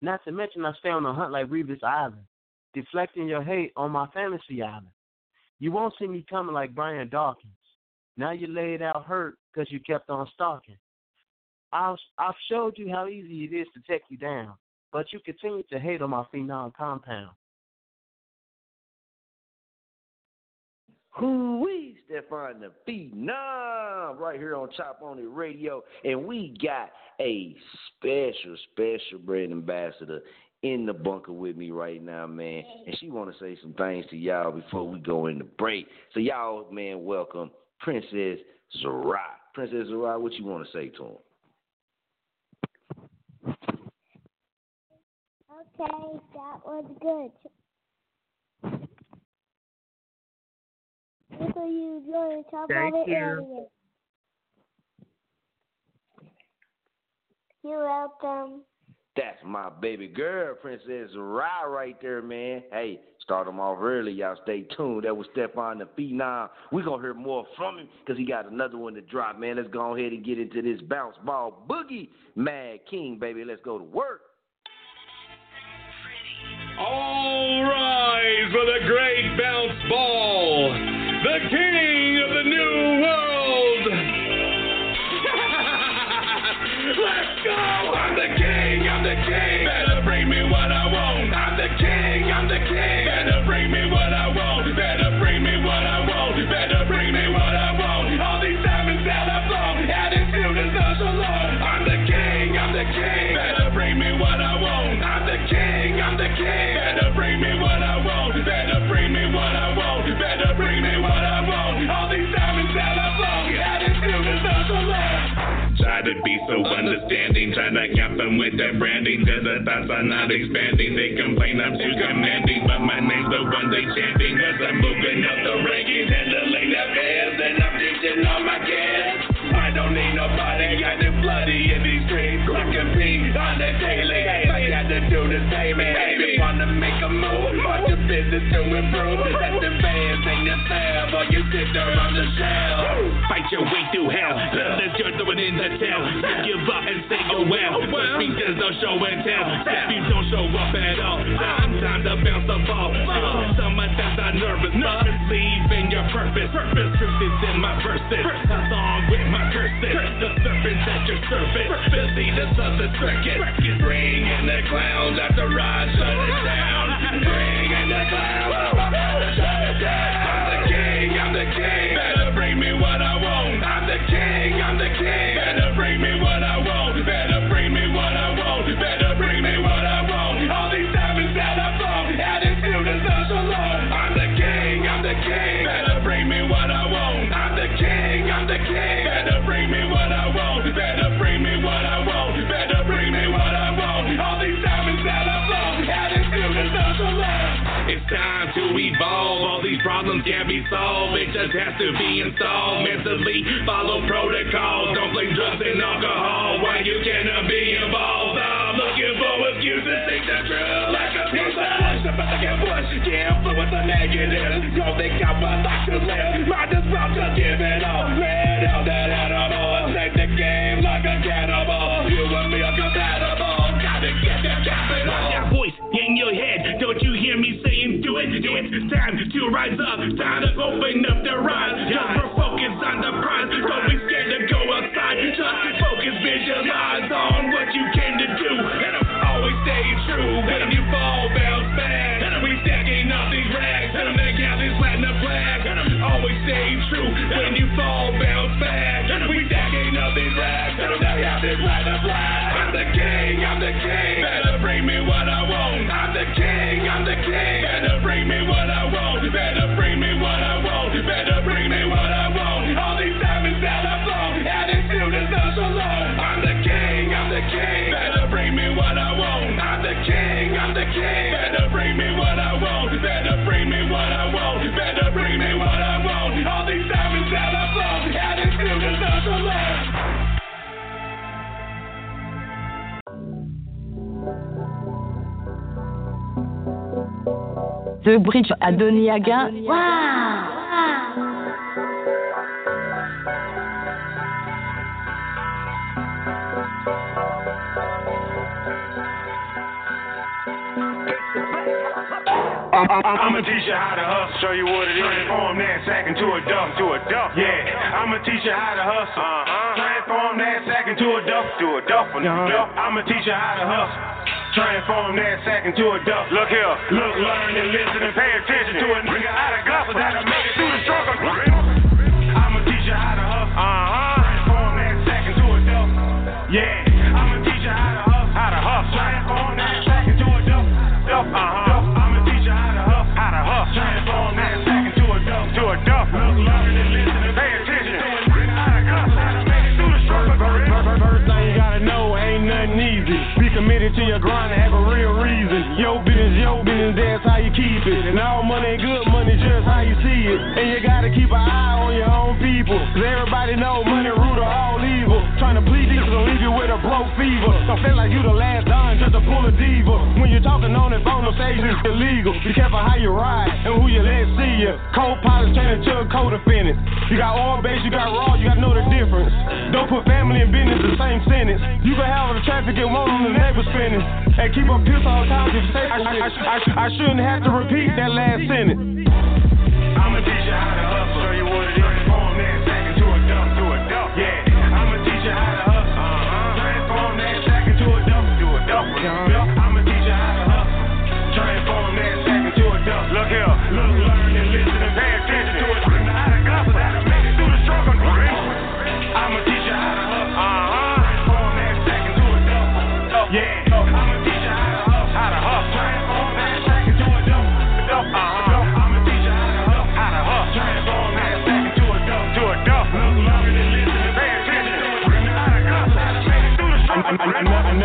Not to mention, I stay on the hunt like Revis Island, deflecting your hate on my fantasy island. You won't see me coming like Brian Dawkins. Now you laid out hurt because you kept on stalking. I've, I've showed you how easy it is to take you down, but you continue to hate on my phenom compound. Who-wee, Stefan the Phenom, right here on Chop On It Radio. And we got a special, special brand ambassador in the bunker with me right now, man. And she want to say some things to y'all before we go into break. So y'all, man, welcome Princess Zara. Princess Zara, what you want to say to him? Okay, that was good. Look at you doing top Thank of it you. earlier. You're welcome. That's my baby girl, Princess Zara, right there, man. Hey, start him off early. Y'all stay tuned. That was Stefan the Phenom. We're going to hear more from him because he got another one to drop, man. Let's go ahead and get into this bounce ball boogie. Mad King, baby. Let's go to work. All rise for the great bounce ball, the king of the new world. Let's go! I'm the king, I'm the king. Better bring me what I want. I'm the king, I'm the king. Be so understanding, try to cap them with that branding, cause the thoughts are not expanding. They complain I'm too commanding, but my name's the one they chanting, cause I'm moving up the rankings and the bears, and I'm ditching all my gas. Don't need nobody, I just bloody in these streets. I compete on the daily, I got to do the same, and baby, wanna make a move, want your business to improve. Let the fans in the cell, or you sit there on the shell. Fight your way through hell, better let you're throwing in the tail. You give up and say, oh well. Well, me there's no show and tell. If you don't show up at all, time, time to bounce the ball. Oh. Sometimes I'm nervous, but leaving your purpose. Purpose, truth is in my verses. Along with my curses, the serpents at your surface. Busy the southern circuit. Bring in the clowns after I shut it down. Bring in the clowns shut it down. I'm the king, I'm the king. Better bring me what I want. I'm the king, I'm the king. Time to evolve. All these problems can't be solved. It just has to be installed. Mentally follow protocols. Don't play drugs and alcohol. Why you cannot be involved? I'm looking for excuses. Think the truth like a piece of push. About to get pushed. Get influence the negative. Don't think I would like to live. As well just give it all. Let out that animal. Take the game like a cannibal. You and me are compatible. In your head. Don't you hear me saying do it? Do It's time to rise up. Time to open up the rise. Just focus on the prize. Don't be scared to go outside. Just focus, visualize on what you came to do. And always stay true. When you fall, bounce back. And we stacking up these rags. And they got this Latin flag. And always stay true. When you fall, bounce back. And we stacking up these rags. And they got this Latin flag. I'm the king, I'm the king. Better bring me what I want. I'm the king, I'm the king. Better bring me what I want. Better bring me what I want. Better bring me what I want. All these diamonds that I. I'm the king, I'm the king. Better bring me what I want. I'm the king, I'm the king. The Bridge à Doniaga. I'm, I'm, I'ma teach you how to hustle. Show you what it is. Transform that sack into a duck. To a duck. Yeah. I'ma teach you how to hustle. Uh-huh. Transform that sack into a duck. To a duck. Uh-huh. I'ma teach you how to hustle. Transform that sack into a duck. Look here. Look, learn, and listen and pay attention to a nigga out of gospel that'll make it through the struggle. Keep it. And all money ain't good money, just how you see it. And you gotta keep an eye on your own people. Cause everybody know money root of all a broke fever. Don't feel like you the last dime just a pull a diva. When you're talking on the phone, no stage is illegal. Be careful how you ride and who you let see you. Co-pilots turn into a co-defendant. You got oil base, you got raw, you gotta know the difference. Don't put family and business the same sentence. You can have the traffic and one on the neighbor spinning. And keep up piss all the time if say I, I, I, I, I shouldn't have to repeat that last sentence. I'ma teach you how to hustle. Duck. I'ma teach you how to hustle. Transform that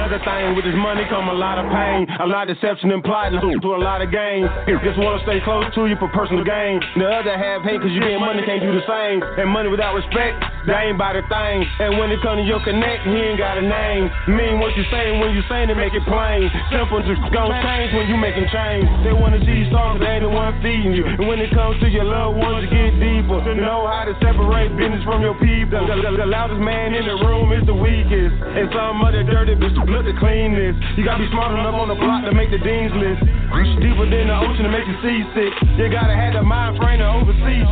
Another thing with this money come a lot of pain, a lot of deception and plot to a lot of games. Just wanna stay close to you for personal gain. The other half hate cause you getting money can't do the same. And money without respect They ain't about a thing. And when it comes to your connect, he ain't got a name. Mean what you saying when you saying it, make it plain. Simple just gon' change when you making change. They wanna see you strong, they ain't the one feeding you. And when it comes to your loved ones, you get deeper. To know how to separate business from your people. The, the, the loudest man in the room is the weakest. And some other dirty bitch look to clean this. You gotta be smart enough on the block to make the dean's list. Reach deeper than the ocean to make you seasick. You gotta have the mind frame to oversee.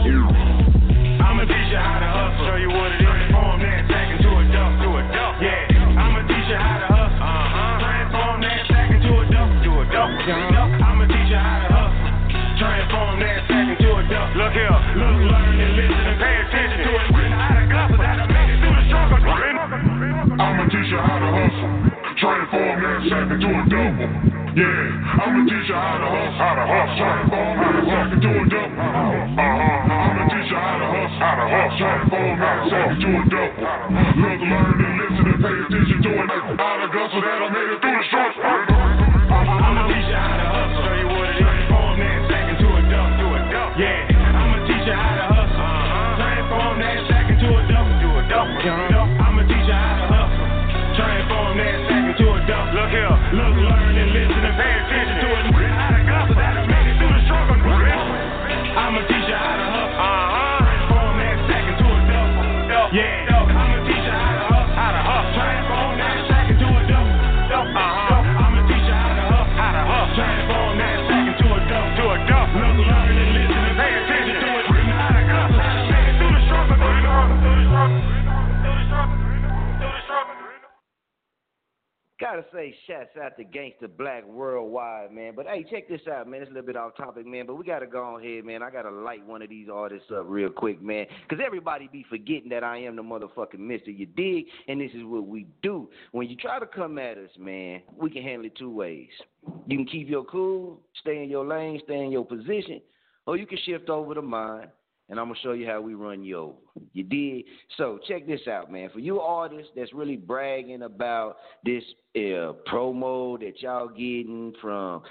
I'ma teach you how to hustle. Show you what it is. Transform that sack into a duck. To a duck. Yeah. I'ma teach you how to hustle. Uh-huh. Transform that sack into a duck. To a duck. I'ma teach you how to hustle. Transform that sack into a duck. Look here. Look, learn, and listen and pay attention to it. Out of guts that I made it through the struggle. I'ma teach you how to hustle. Transform that sack into a double. Yeah, I'ma teach you how to hustle. How to hustle. Transform that sack into a double. Uh huh. I'ma teach you how to hustle. How to hustle. Transform that sack into a double. Look, learn, and listen and pay attention to it. Out of guts that I made it through the struggle. I'ma teach you how to Gotta say, shouts out to Gangsta Black Worldwide, man. But hey, check this out, man. It's a little bit off topic, man. But we gotta go on here, man. I gotta light one of these artists up real quick, man. Cause everybody be forgetting that I am the motherfucking mister. You dig? And this is what we do. When you try to come at us, man, we can handle it two ways. You can keep your cool, stay in your lane, stay in your position, or you can shift over to mine and I'm gonna show you how we run you over. You did. So check this out, man. For you artists that's really bragging about this uh, promo that y'all getting from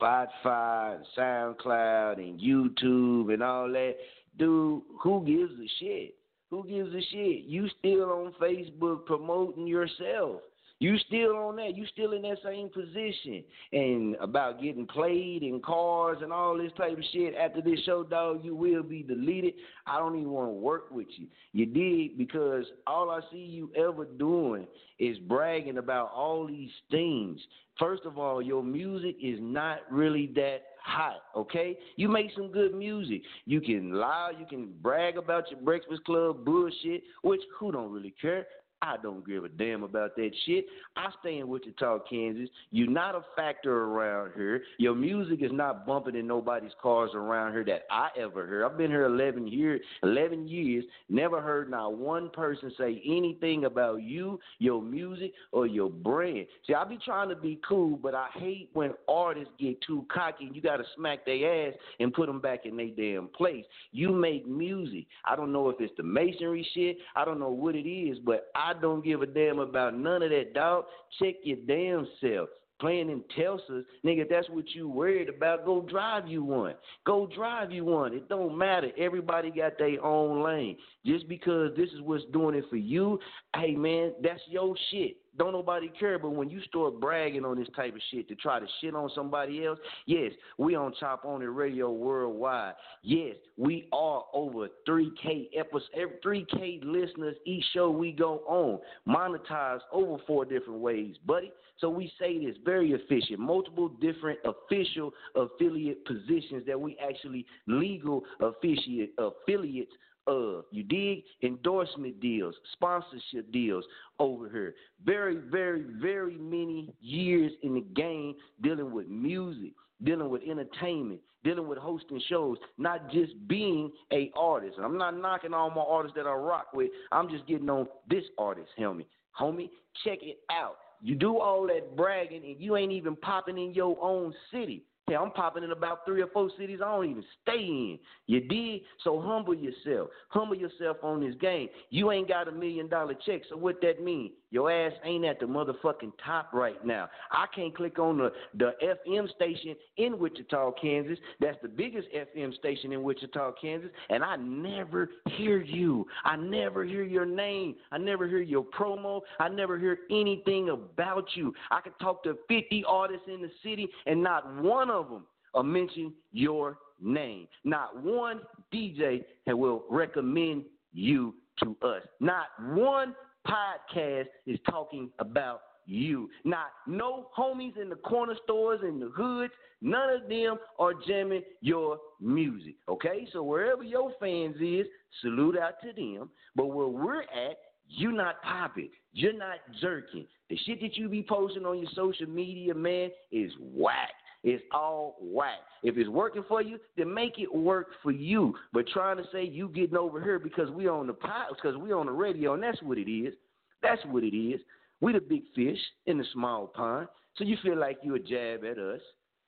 Spotify, and SoundCloud, and YouTube, and all that, dude, who gives a shit? Who gives a shit? You still on Facebook promoting yourself. You still on that. You still in that same position. And about getting played in cars and all this type of shit. After this show, dog, you will be deleted. I don't even want to work with you. You did because all I see you ever doing is bragging about all these things. First of all, your music is not really that hot, okay? You make some good music. You can lie, you can brag about your Breakfast Club bullshit, which who don't really care? I don't give a damn about that shit. I stay in Wichita, Kansas. You're not a factor around here. Your music is not bumping in nobody's cars around here that I ever heard. I've been here 11 years, 11 years, never heard not one person say anything about you, your music, or your brand. See, I be trying to be cool, but I hate when artists get too cocky and you got to smack their ass and put them back in their damn place. You make music. I don't know if it's the masonry shit. I don't know what it is, but I don't give a damn about none of that, dog. Check your damn self. Playing in Telsas, nigga, that's what you worried about, go drive you one. Go drive you one. It don't matter. Everybody got their own lane. Just because this is what's doing it for you, hey man, that's your shit. Don't nobody care. But when you start bragging on this type of shit to try to shit on somebody else, yes, we on Chop On It Radio worldwide. Yes, we are over 3K episodes, 3K listeners each show we go on. Monetized over four different ways, buddy. So we say this very efficient. Multiple different official affiliate positions that we actually legal officiate affiliates of. You dig? Endorsement deals, sponsorship deals over here. Very, very, very many years in the game dealing with music, dealing with entertainment, dealing with hosting shows, not just being a artist. And I'm not knocking all my artists that I rock with. I'm just getting on this artist, homie. Homie, check it out. You do all that bragging and you ain't even popping in your own city. Hey, I'm popping in about three or four cities I don't even stay in. You did? So humble yourself. Humble yourself on this game. You ain't got a million dollar check, so what that mean? Your ass ain't at the motherfucking top right now. I can't click on the, the FM station in Wichita, Kansas. That's the biggest FM station in Wichita, Kansas, and I never hear you. I never hear your name. I never hear your promo. I never hear anything about you. I can talk to 50 artists in the city, and not one of them will mention your name. Not one DJ will recommend you to us. Not one podcast is talking about you. Not no homies in the corner stores in the hoods, none of them are jamming your music. Okay? So wherever your fans is, salute out to them. But where we're at, you're not popping. You're not jerking. The shit that you be posting on your social media, man, is whack. It's all whack. If it's working for you, then make it work for you. But trying to say you getting over here because we on the pot, because we on the radio, and that's what it is. That's what it is. We the big fish in the small pond. So you feel like you a jab at us.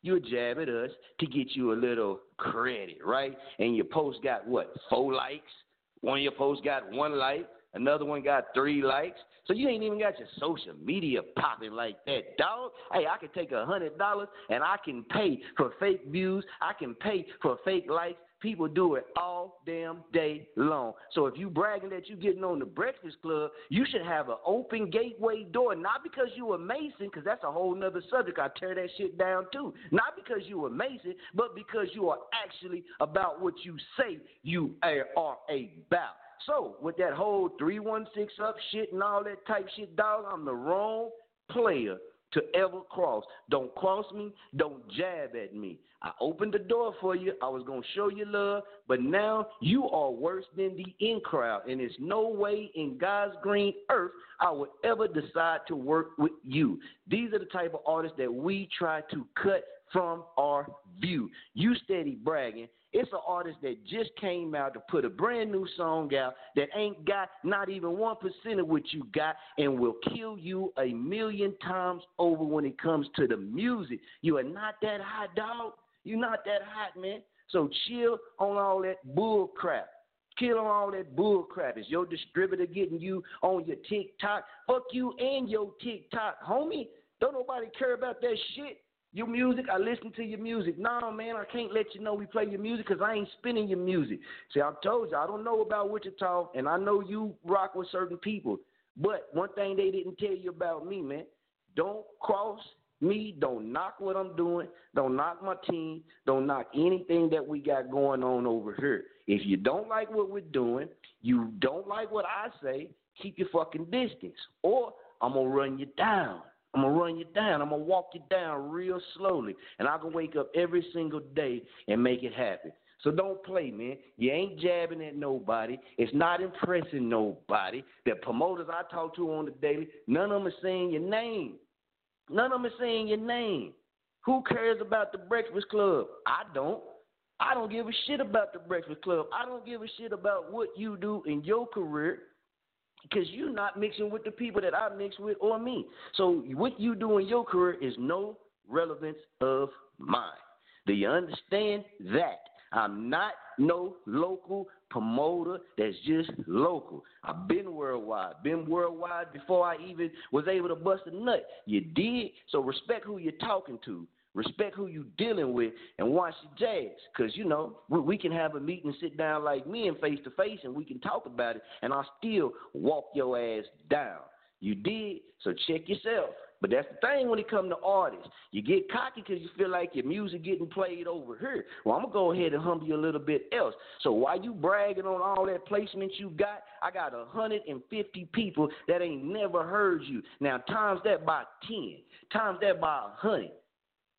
You a jab at us to get you a little credit, right? And your post got what? Four likes. One of your posts got one like. Another one got three likes. So you ain't even got your social media popping like that, dog. Hey, I can take a hundred dollars and I can pay for fake views. I can pay for fake likes. People do it all damn day long. So if you bragging that you getting on the Breakfast Club, you should have an open gateway door. Not because you a Mason, because that's a whole nother subject. I tear that shit down too. Not because you a Mason, but because you are actually about what you say you are about. So with that whole three one six up shit and all that type shit, dog, I'm the wrong player to ever cross. Don't cross me. Don't jab at me. I opened the door for you. I was going to show you love, but now you are worse than the in crowd. And there's no way in God's green earth I would ever decide to work with you. These are the type of artists that we try to cut from our view. You steady bragging. It's an artist that just came out to put a brand new song out that ain't got not even 1% of what you got and will kill you a million times over when it comes to the music. You are not that hot, dog. You're not that hot, man. So chill on all that bull crap. Kill on all that bull crap. Is your distributor getting you on your TikTok? Fuck you and your TikTok, homie. Don't nobody care about that shit. Your music, I listen to your music. Nah, man, I can't let you know we play your music because I ain't spinning your music. See, I told you, I don't know about Wichita, and I know you rock with certain people. But one thing they didn't tell you about me, man, don't cross me, don't knock what I'm doing, don't knock my team, don't knock anything that we got going on over here. If you don't like what we're doing, you don't like what I say, keep your fucking distance, or I'm gonna run you down. I'm gonna run you down. I'm gonna walk you down real slowly, and I can wake up every single day and make it happen. So don't play, man. You ain't jabbing at nobody. It's not impressing nobody. The promoters I talk to on the daily, none of them are saying your name. None of them are saying your name. Who cares about the Breakfast Club? I don't. I don't give a shit about the Breakfast Club. I don't give a shit about what you do in your career because you're not mixing with the people that I mix with or me. So what you do in your career is no relevance of mine. Do you understand that? I'm not no local promoter that's just local. I've been worldwide, been worldwide before I even was able to bust a nut. You did, so respect who you're talking to. Respect who you dealing with and watch the jazz. Because, you know, we, we can have a meeting sit down like me and face to face and we can talk about it and I'll still walk your ass down. You did, so check yourself. But that's the thing when it come to artists. You get cocky because you feel like your music getting played over here. Well, I'm going to go ahead and humble you a little bit else. So while you bragging on all that placement you got, I got 150 people that ain't never heard you. Now, times that by 10, times that by 100.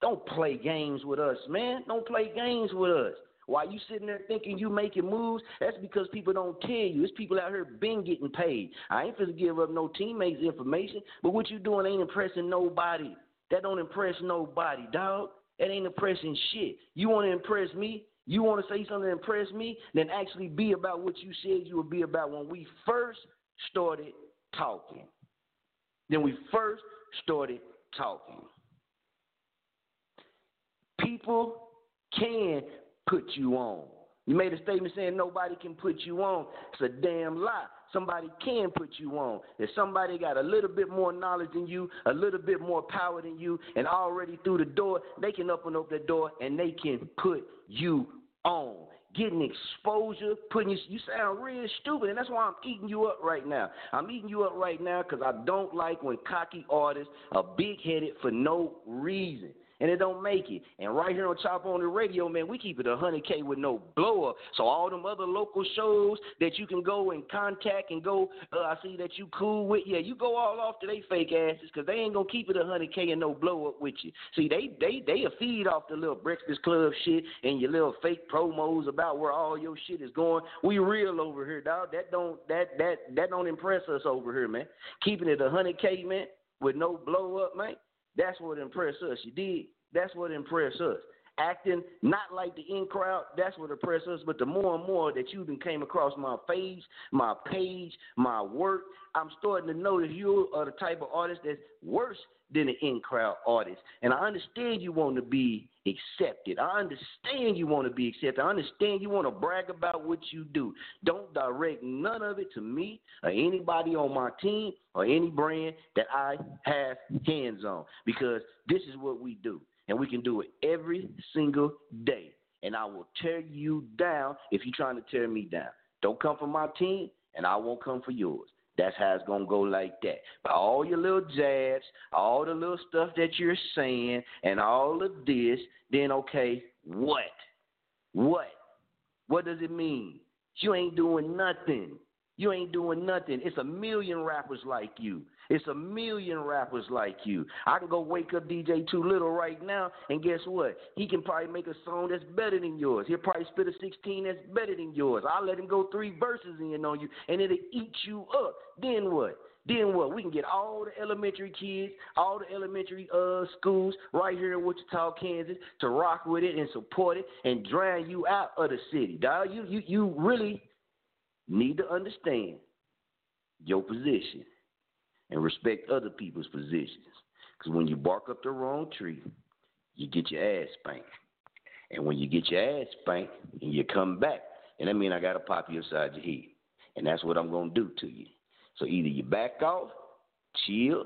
Don't play games with us, man. Don't play games with us. While you sitting there thinking you making moves, that's because people don't tell you. It's people out here been getting paid. I ain't finna give up no teammates information, but what you doing ain't impressing nobody. That don't impress nobody, dog. That ain't impressing shit. You want to impress me? You want to say something to impress me? Then actually be about what you said you would be about when we first started talking. Then we first started talking. People can put you on. You made a statement saying nobody can put you on. It's a damn lie. Somebody can put you on. If somebody got a little bit more knowledge than you, a little bit more power than you, and already through the door, they can open up the door and they can put you on. Getting exposure, putting you, you sound real stupid, and that's why I'm eating you up right now. I'm eating you up right now because I don't like when cocky artists are big headed for no reason and it don't make it. And right here on Chop On It Radio, man, we keep it 100K with no blow up. So all them other local shows that you can go and contact and go, uh, I see that you cool with, yeah, you go all off to they fake asses because they ain't gonna keep it 100K and no blow up with you. See, they they they feed off the little Breakfast Club shit and your little fake promos about where all your shit is going. We real over here, dog. That don't that that that don't impress us over here, man. Keeping it 100K, man, with no blow up, man. That's what impressed us. You did. That's what impressed us. Acting not like the in crowd, that's what impressed us. But the more and more that you been came across my page, my page, my work, I'm starting to notice you are the type of artist that's worse than an in crowd artist. And I understand you want to be accepted. I understand you want to be accepted. I understand you want to brag about what you do. Don't direct none of it to me or anybody on my team or any brand that I have hands on because this is what we do. And we can do it every single day. And I will tear you down if you're trying to tear me down. Don't come for my team, and I won't come for yours. That's how it's gonna go like that. But all your little jabs, all the little stuff that you're saying, and all of this, then okay, what? What? What does it mean? You ain't doing nothing. You ain't doing nothing. It's a million rappers like you. It's a million rappers like you. I can go wake up DJ Too Little right now, and guess what? He can probably make a song that's better than yours. He'll probably spit a 16 that's better than yours. I'll let him go three verses in on you, and it'll eat you up. Then what? Then what? We can get all the elementary kids, all the elementary uh schools right here in Wichita, Kansas, to rock with it and support it and drown you out of the city. Dog, you you you really need to understand your position and respect other people's positions. Because when you bark up the wrong tree, you get your ass spanked. And when you get your ass spanked and you come back, and that means I got to pop you upside your head. And that's what I'm going to do to you. So either you back off, chill,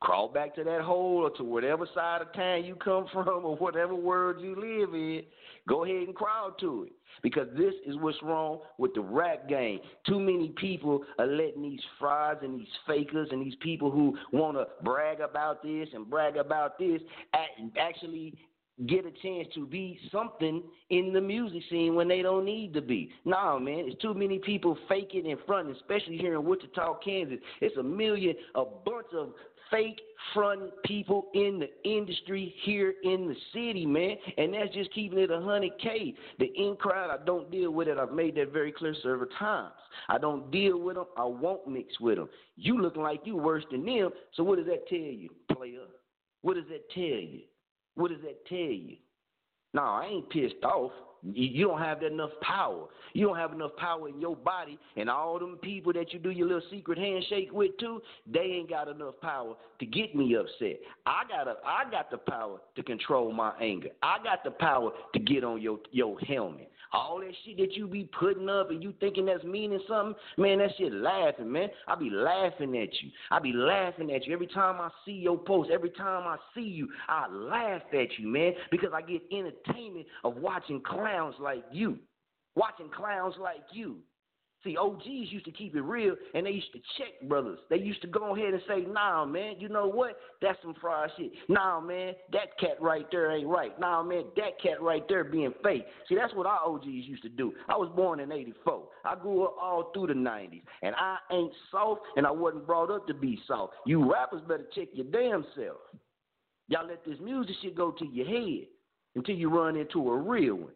crawl back to that hole or to whatever side of town you come from or whatever world you live in, go ahead and crawl to it. Because this is what's wrong with the rap game. Too many people are letting these frauds and these fakers and these people who want to brag about this and brag about this actually get a chance to be something in the music scene when they don't need to be. Nah, man, it's too many people faking in front, especially here in Wichita, Kansas. It's a million, a bunch of fake front people in the industry here in the city, man. And that's just keeping it a hundred K. The in crowd, I don't deal with it. I've made that very clear several times. I don't deal with them. I won't mix with them. You looking like you worse than them. So what does that tell you, player? What does that tell you? What does that tell you? No, I ain't pissed off. You don't have enough power. You don't have enough power in your body, and all them people that you do your little secret handshake with too, they ain't got enough power to get me upset. I got a, I got the power to control my anger. I got the power to get on your your helmet. All that shit that you be putting up and you thinking that's meaning something, man, that shit laughing, man. I be laughing at you. I be laughing at you every time I see your post. Every time I see you, I laugh at you, man, because I get entertainment of watching clowns like you, watching clowns like you. See, OGs used to keep it real, and they used to check brothers. They used to go ahead and say, "Nah, man, you know what? That's some fraud shit. Nah, man, that cat right there ain't right. Nah, man, that cat right there being fake." See, that's what our OGs used to do. I was born in '84. I grew up all through the '90s, and I ain't soft, and I wasn't brought up to be soft. You rappers better check your damn self. Y'all let this music shit go to your head until you run into a real one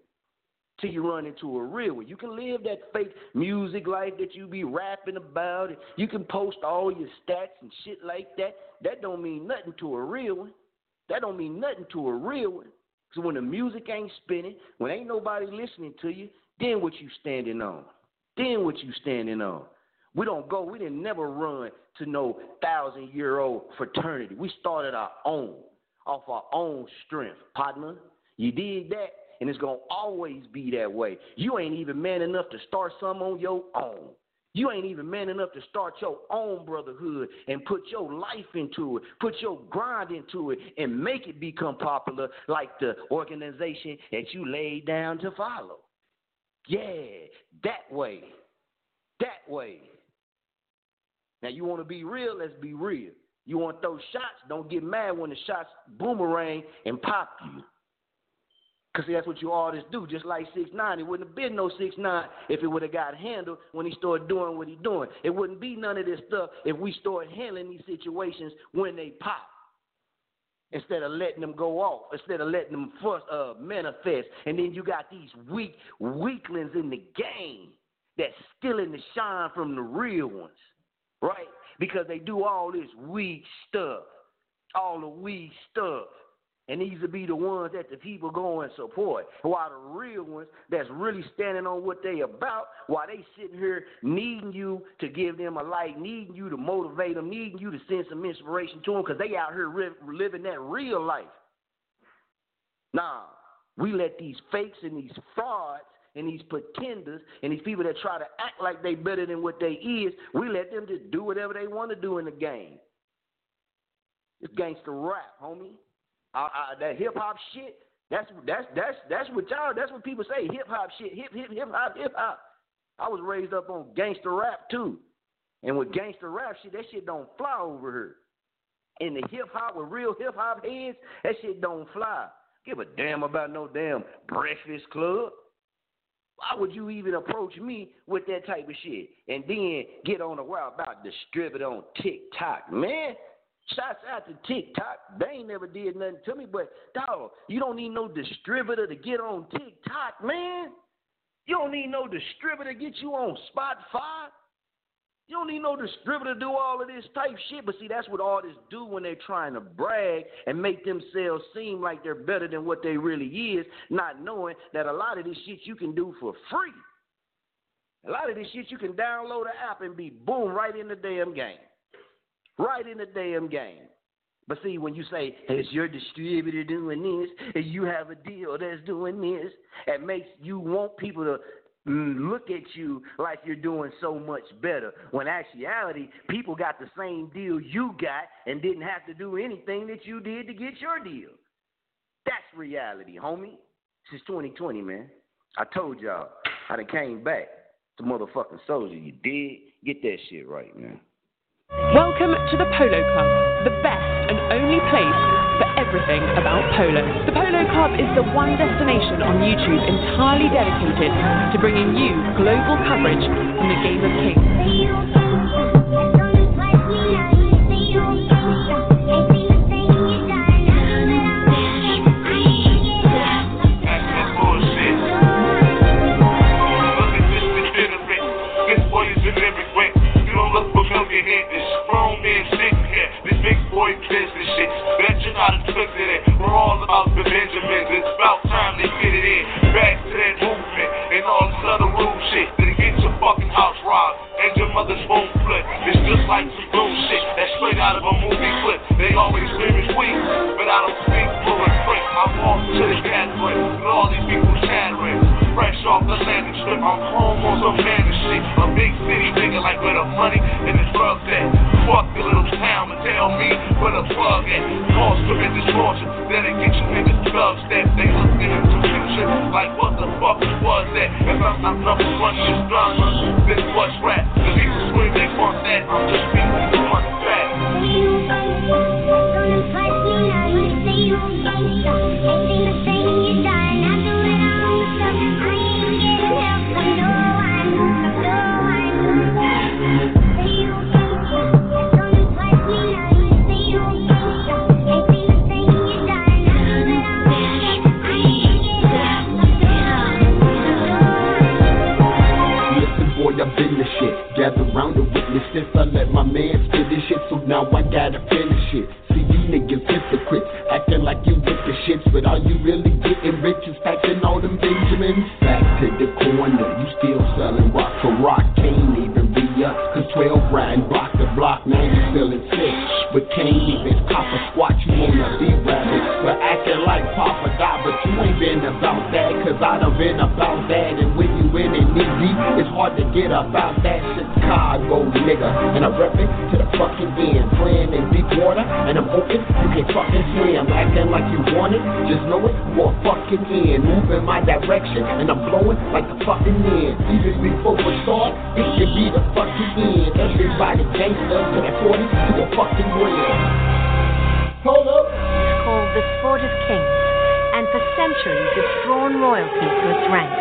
till you run into a real one. You can live that fake music life that you be rapping about. You can post all your stats and shit like that. That don't mean nothing to a real one. That don't mean nothing to a real one. So when the music ain't spinning, when ain't nobody listening to you, then what you standing on? Then what you standing on? We don't go, we didn't never run to no thousand year old fraternity. We started our own, off our own strength, partner. You did that? And it's gonna always be that way. You ain't even man enough to start something on your own. You ain't even man enough to start your own brotherhood and put your life into it, put your grind into it, and make it become popular like the organization that you laid down to follow. Yeah, that way. That way. Now, you want to be real? Let's be real. You want to throw shots? Don't get mad when the shots boomerang and pop you. Because that's what you artists do. Just like 6 9 It wouldn't have been no 6 9 if it would have got handled when he started doing what he doing. It wouldn't be none of this stuff if we started handling these situations when they pop. Instead of letting them go off, instead of letting them first uh, manifest, and then you got these weak weaklings in the game that's stealing the shine from the real ones, right? Because they do all this weak stuff, all the weak stuff. And these will be the ones that the people go and support. While the real ones that's really standing on what they about, while they sitting here needing you to give them a light, needing you to motivate them, needing you to send some inspiration to them, because they out here ri- living that real life. Nah, we let these fakes and these frauds and these pretenders and these people that try to act like they better than what they is, we let them just do whatever they want to do in the game. It's gangster rap, homie. Uh, uh, that hip hop shit. That's that's that's that's what y'all. That's what people say. Hip hop shit. Hip hip hip hop hip hop. I was raised up on gangster rap too, and with gangster rap shit, that shit don't fly over here. In the hip hop with real hip hop heads, that shit don't fly. Give a damn about no damn Breakfast Club. Why would you even approach me with that type of shit and then get on the wild about distribute on TikTok, man? Shots out to TikTok. They ain't never did nothing to me, but dog, you don't need no distributor to get on TikTok, man. You don't need no distributor to get you on Spotify. You don't need no distributor to do all of this type shit. But see, that's what artists do when they're trying to brag and make themselves seem like they're better than what they really is, not knowing that a lot of this shit you can do for free. A lot of this shit you can download an app and be boom right in the damn game. Right in the damn game. But see, when you say, is your distributor doing this, and you have a deal that's doing this, it makes you want people to look at you like you're doing so much better. When actuality, people got the same deal you got and didn't have to do anything that you did to get your deal. That's reality, homie. This is 2020, man. I told y'all, I done came back to motherfucking soldier. You did get that shit right, man. Welcome to the Polo Club, the best and only place for everything about polo. The Polo Club is the one destination on YouTube entirely dedicated to bringing you global coverage from the game of kings. We're all about the Benjamins. It's about time they get it in. Back to that movement and all this other rude shit. Then get your fucking house robbed and your mother's phone flip. It's just like some blue shit that's straight out of a movie clip. They always scream it's weak, but I don't speak fluent print. I'm off to the gathering with all these people chattering. Fresh off the landing strip, I'm home on some and shit. A big city nigga like where the money and the drugs at. Fuck your little town and tell me where the plug at. Cause tremendous fortune, that'll get you niggas drugs that they look in the confusion. Like what the fuck was that? If I'm not number one this drama, then what's rap? The people scream they want that. I'm just beating the one fat. Listen, I've been the shit. Gather round to witness this. I let my man spit this shit, so now I gotta finish it. See, you niggas hypocrites, acting like you with the shits, but are you really getting rich? Is stacking all them Benjamins? Back to the corner, you still selling rock for rock. Can't even be up, cause 12 riding block to block. Now you feeling sick, but can't even cop a squat. You wanna be rabbit, but acting like Papa got but you ain't been about that, cause I done been about that. And when you in it knee deep, it's hard to get about that Chicago nigga. And I'm reppin' to the fucking end, playing in deep water, and I'm open, you can fucking swim. Acting like you want it, just know it, for a fucking end. Move in my direction, and I'm blowing like the fucking wind. Even before we start, it could be the fucking end. Everybody gangsta to that 40, centuries drawn royalty to its ranks.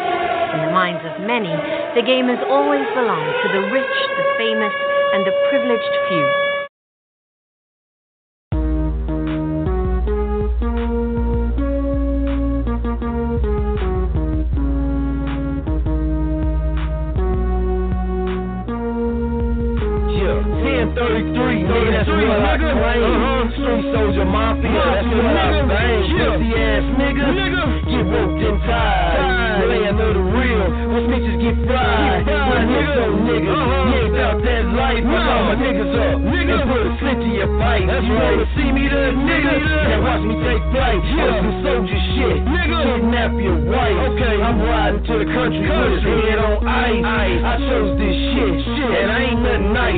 In the minds of many, the game has always belonged to the rich, the famous, and the privileged few.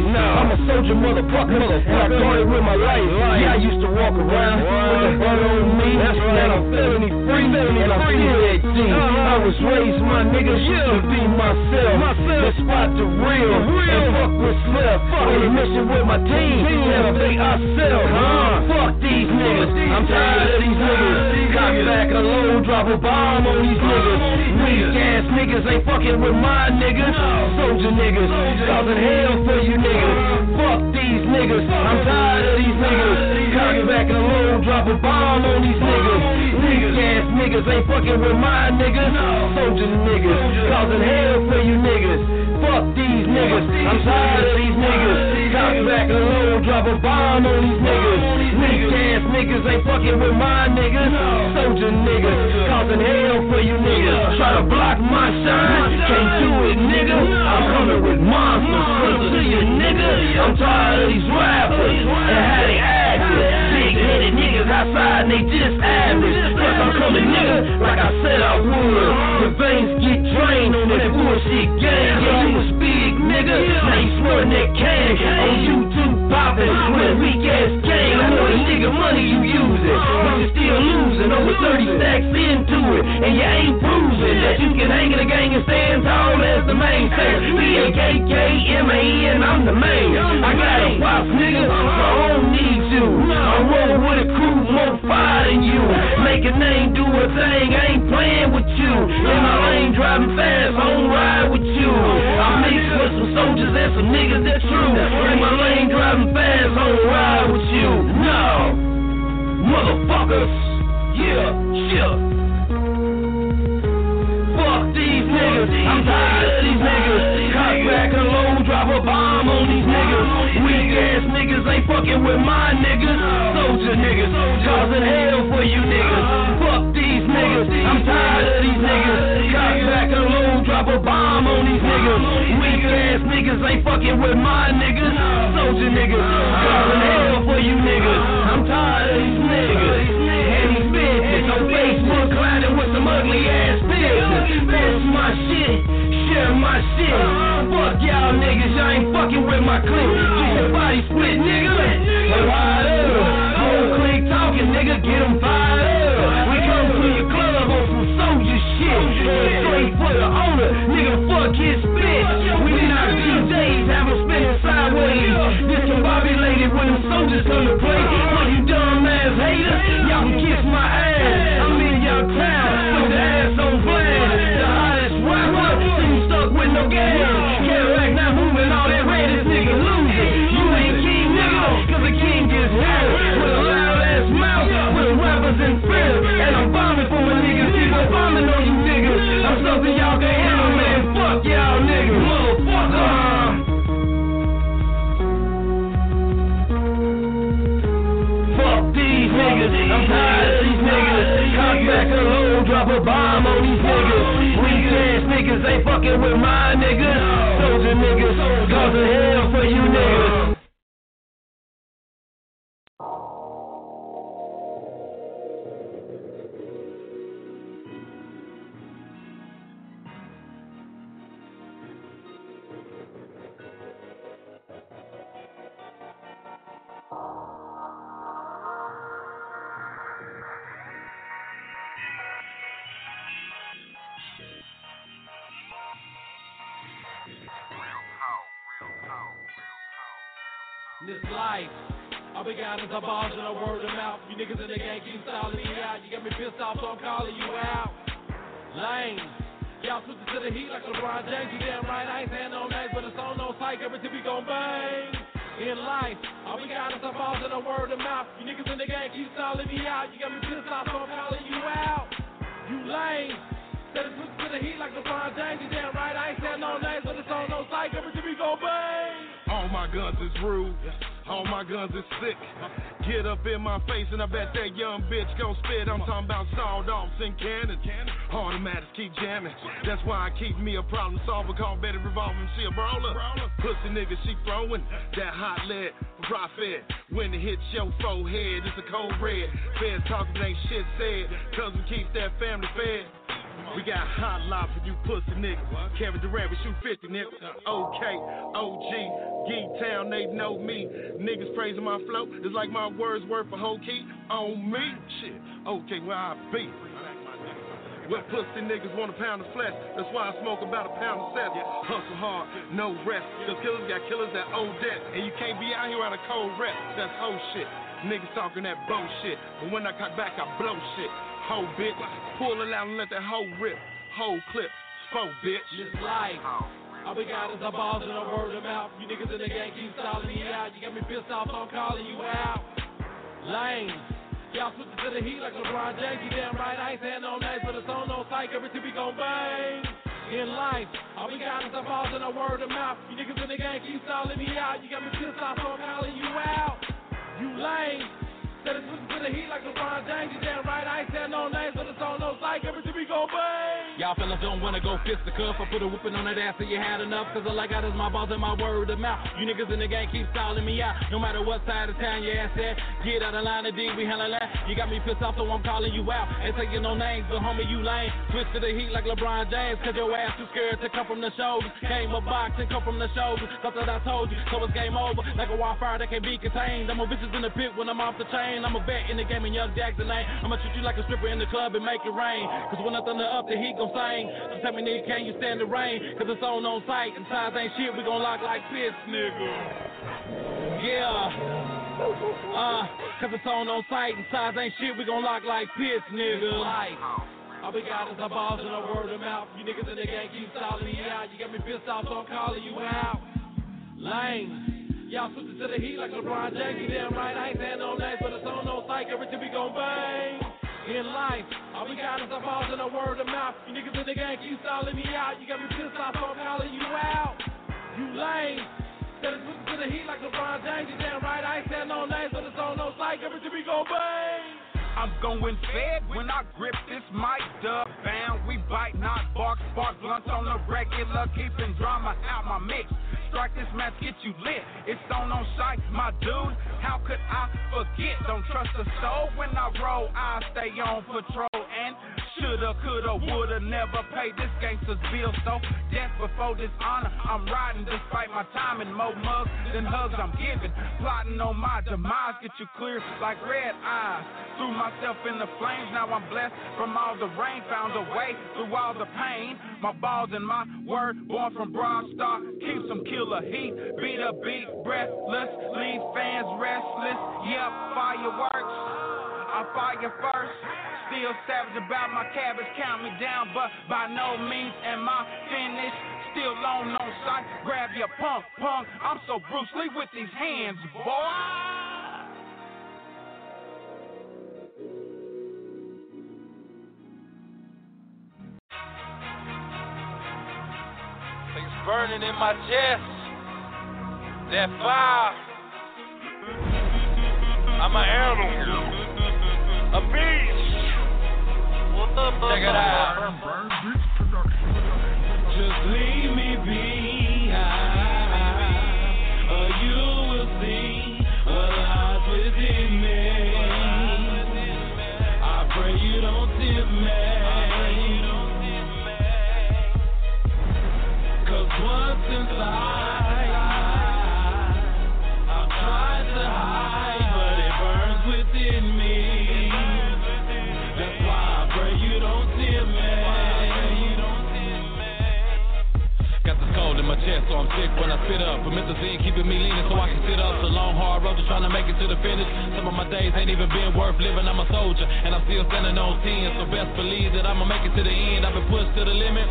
I'm a soldier motherfucker, and I guarded with my life. Yeah, I used to walk around with the burn on me. That's right. And I'm felony free, and I'm still at D. I was raised, my nigga, to be myself. Let's spot the real, and fuck what's left. On a mission with my team, elevate ourselves. Huh? Fuck these niggas, I'm tired of these niggas. Cock back a load, drop a bomb on these niggas. Weak ass niggas ain't fucking with my niggas. Soldier niggas, causing hell for you niggas. Fuck these niggas, I'm tired of these niggas. Cock back a load, drop a bomb on these niggas. Weak ass niggas ain't fucking with my niggas. Soldier niggas, causing hell for you niggas. Fuck these niggas, I'm tired of these niggas. Cock back a load, drop a bomb on these niggas. Niggas ain't fucking with my niggas. Soldier niggas, causing hell for you niggas. Try to block my shine, can't do it, nigga. I'm coming with monsters, straight to you, nigga. I'm tired of these rappers and how they acting. Big headed niggas outside and they just average. Plus I'm coming, nigga, can hang in the gang and stand tall as the main player. B-A-K-K-M-A-N, I'm the main. I got a boss, nigga, so I don't need you. I roll with a crew more fire than you. Make a name, do a thing, I ain't playing with you. In my lane, driving fast, I don't ride with you. I mix with some soldiers and some niggas that true. In my lane, driving fast, I don't ride fucking with my niggas. Soldier niggas, causing hell for you niggas. Fuck these niggas. I'm tired of these niggas. Cock back a load, drop a bomb on these niggas. Weak ass niggas ain't fucking with my niggas. Soldier niggas, causing hell for you niggas. I'm tired of these niggas. These bitches on Facebook clowning with some ugly ass business. Post my shit, share my shit. Fuck y'all niggas, y'all ain't fucking with my clique. Get your body haters, y'all kiss my ass. I'm in your town the ass on blast. The hottest rapper, stuck with no gas. I'm tired of these niggas. Cock back a load, drop a bomb on these niggas. Weak ass niggas ain't fucking with my niggas. Soldier niggas, causing hell for Got is balls and a word of mouth. You niggas in the game keep stalling me out. You got me pissed off, so I'm calling you out. Y'all to the heat like LeBron James. You damn right, I ain't saying no names, but it's on no psych. Every time we gon' bang. In life, all we got is our balls and a word of mouth. You niggas in the game keep stalling me out. You got me pissed off, so I'm calling you out. You lame. Said it's to the heat like LeBron James. You damn right, I ain't saying no names, but it's on no psych. Every time we gon' bang. All my guns is rude. All my guns is sick. Get up in my face and I bet that young bitch gon' spit. I'm talking about sawed offs and cannons. Automatics keep jamming. That's why I keep me a problem solver. Call Betty Revolver she a brawler. Pussy nigga, she throwing that hot lead. Profit when it hits your forehead, it's a cold red. Feds talking ain't shit said, cause we keep that family fed. We got hot lot for you pussy niggas. Kevin Durant, we shoot 50 niggas. OK, OG, Geek Town, they know me. Niggas praising my flow. It's like my words worth a whole key on me. Shit, okay, where I be. What pussy niggas want a pound of flesh. That's why I smoke about a pound of cess. Hustle hard, no rest. Cause killers got killers that owe debt. And you can't be out here on a cold rep. That's whole shit. Niggas talking that bullshit. But when I cut back, I blow shit. Ho bitch. Pull it out and let that hoe rip. Whole clip. Spoke bitch. This life. All we got is our balls and a word of mouth. You niggas in the game keep stalling me out. You got me pissed off, so I'm calling you out. Lame. Y'all switching to the heat like LeBron James. You damn right, I ain't saying no names, but it's on no psych. Every time we gon' bang. In life, all we got is our balls and a word of mouth. You niggas in the game keep stalling me out. You got me pissed off, so I'm calling you out. You lame. Said it's switching to the heat like LeBron James. You damn right, I ain't saying no names, but it's on no psych. We gon' bang. Y'all fellas don't wanna go fist the cuff. I put a whooping on that ass so you had enough. Cause all I got is my balls and my word of mouth. You niggas in the game keep stalling me out. No matter what side of town your ass at. Get out of line of D, we handle that. You got me pissed off, so I'm calling you out. Ain't taking no names, but homie, you lame. Switch to the heat like LeBron James. Cause your ass too scared to come from the shoulders. Came a boxing, come from the shoulders. Thought that I told you, so it's game over. Like a wildfire that can't be contained. I'm a bitches in the pit when I'm off the chain. I'm a vet in the game and young Jackson ain't. I'ma treat you like a stripper in the club and make it rain. Cause when I thunder up, the heat gon' sing. So tell me, nigga, can you stand the rain? Cause it's on on sight. And size ain't shit, we gon' lock like this, nigga. Yeah. Uh, cause it's on on sight. And size ain't shit, we gon' lock like this, nigga. Life. All we got is our balls and a word of mouth. You niggas in the gang keep stalling me out. You got me pissed off, so I'm calling you out. Lame. Y'all switching to the heat like LeBron James. You damn right, I ain't saying no names, but it's on no psych. Every time we gon' bang. In life, all we got is our balls and a word of mouth. You niggas in the game keep stalling me out. You got me pissed off, so I'm calling you out. You lame. Said it's to the heat like LeBron James. You damn right, I ain't saying no names, but it's on no psych. Every time we gon' bang. I'm going fed when I grip this mic, dub bound. We bite, not bark, spark blunts on the regular, keeping drama out my mix. Strike this match, get you lit. It's on on sight, my dude. How could I forget? Don't trust a soul when I roll. I stay on patrol and shoulda, coulda, woulda, never paid this gangster's bill. So death before dishonor. I'm riding despite my time and more mugs than hugs I'm giving. Plotting on my demise, get you clear like red eyes. Threw myself in the flames, now I'm blessed from all the rain. Found a way through all the pain. My balls and my word, born from Broad Star, keep some killer heat. Beat a beat, breathless, leave fans restless. Yep, fireworks. I fire first. Still savage about my cabbage, count me down, but by no means am I finished. Still on on sight, grab your punk, punk. I'm so Bruce Lee with these hands, boy. It's burning in my chest. That fire. I'm an animal. A beast. Check it out. Just leave me behind, or you will see what lies within me. I pray you don't tempt me. Cause once inside, sick when I sit up. But Mr. Z keeping me leaning so I can sit up. It's a long, hard road just trying to make it to the finish. Some of my days ain't even been worth living. I'm a soldier, and I'm still standing on 10. So best believe that I'ma make it to the end. I've been pushed to the limit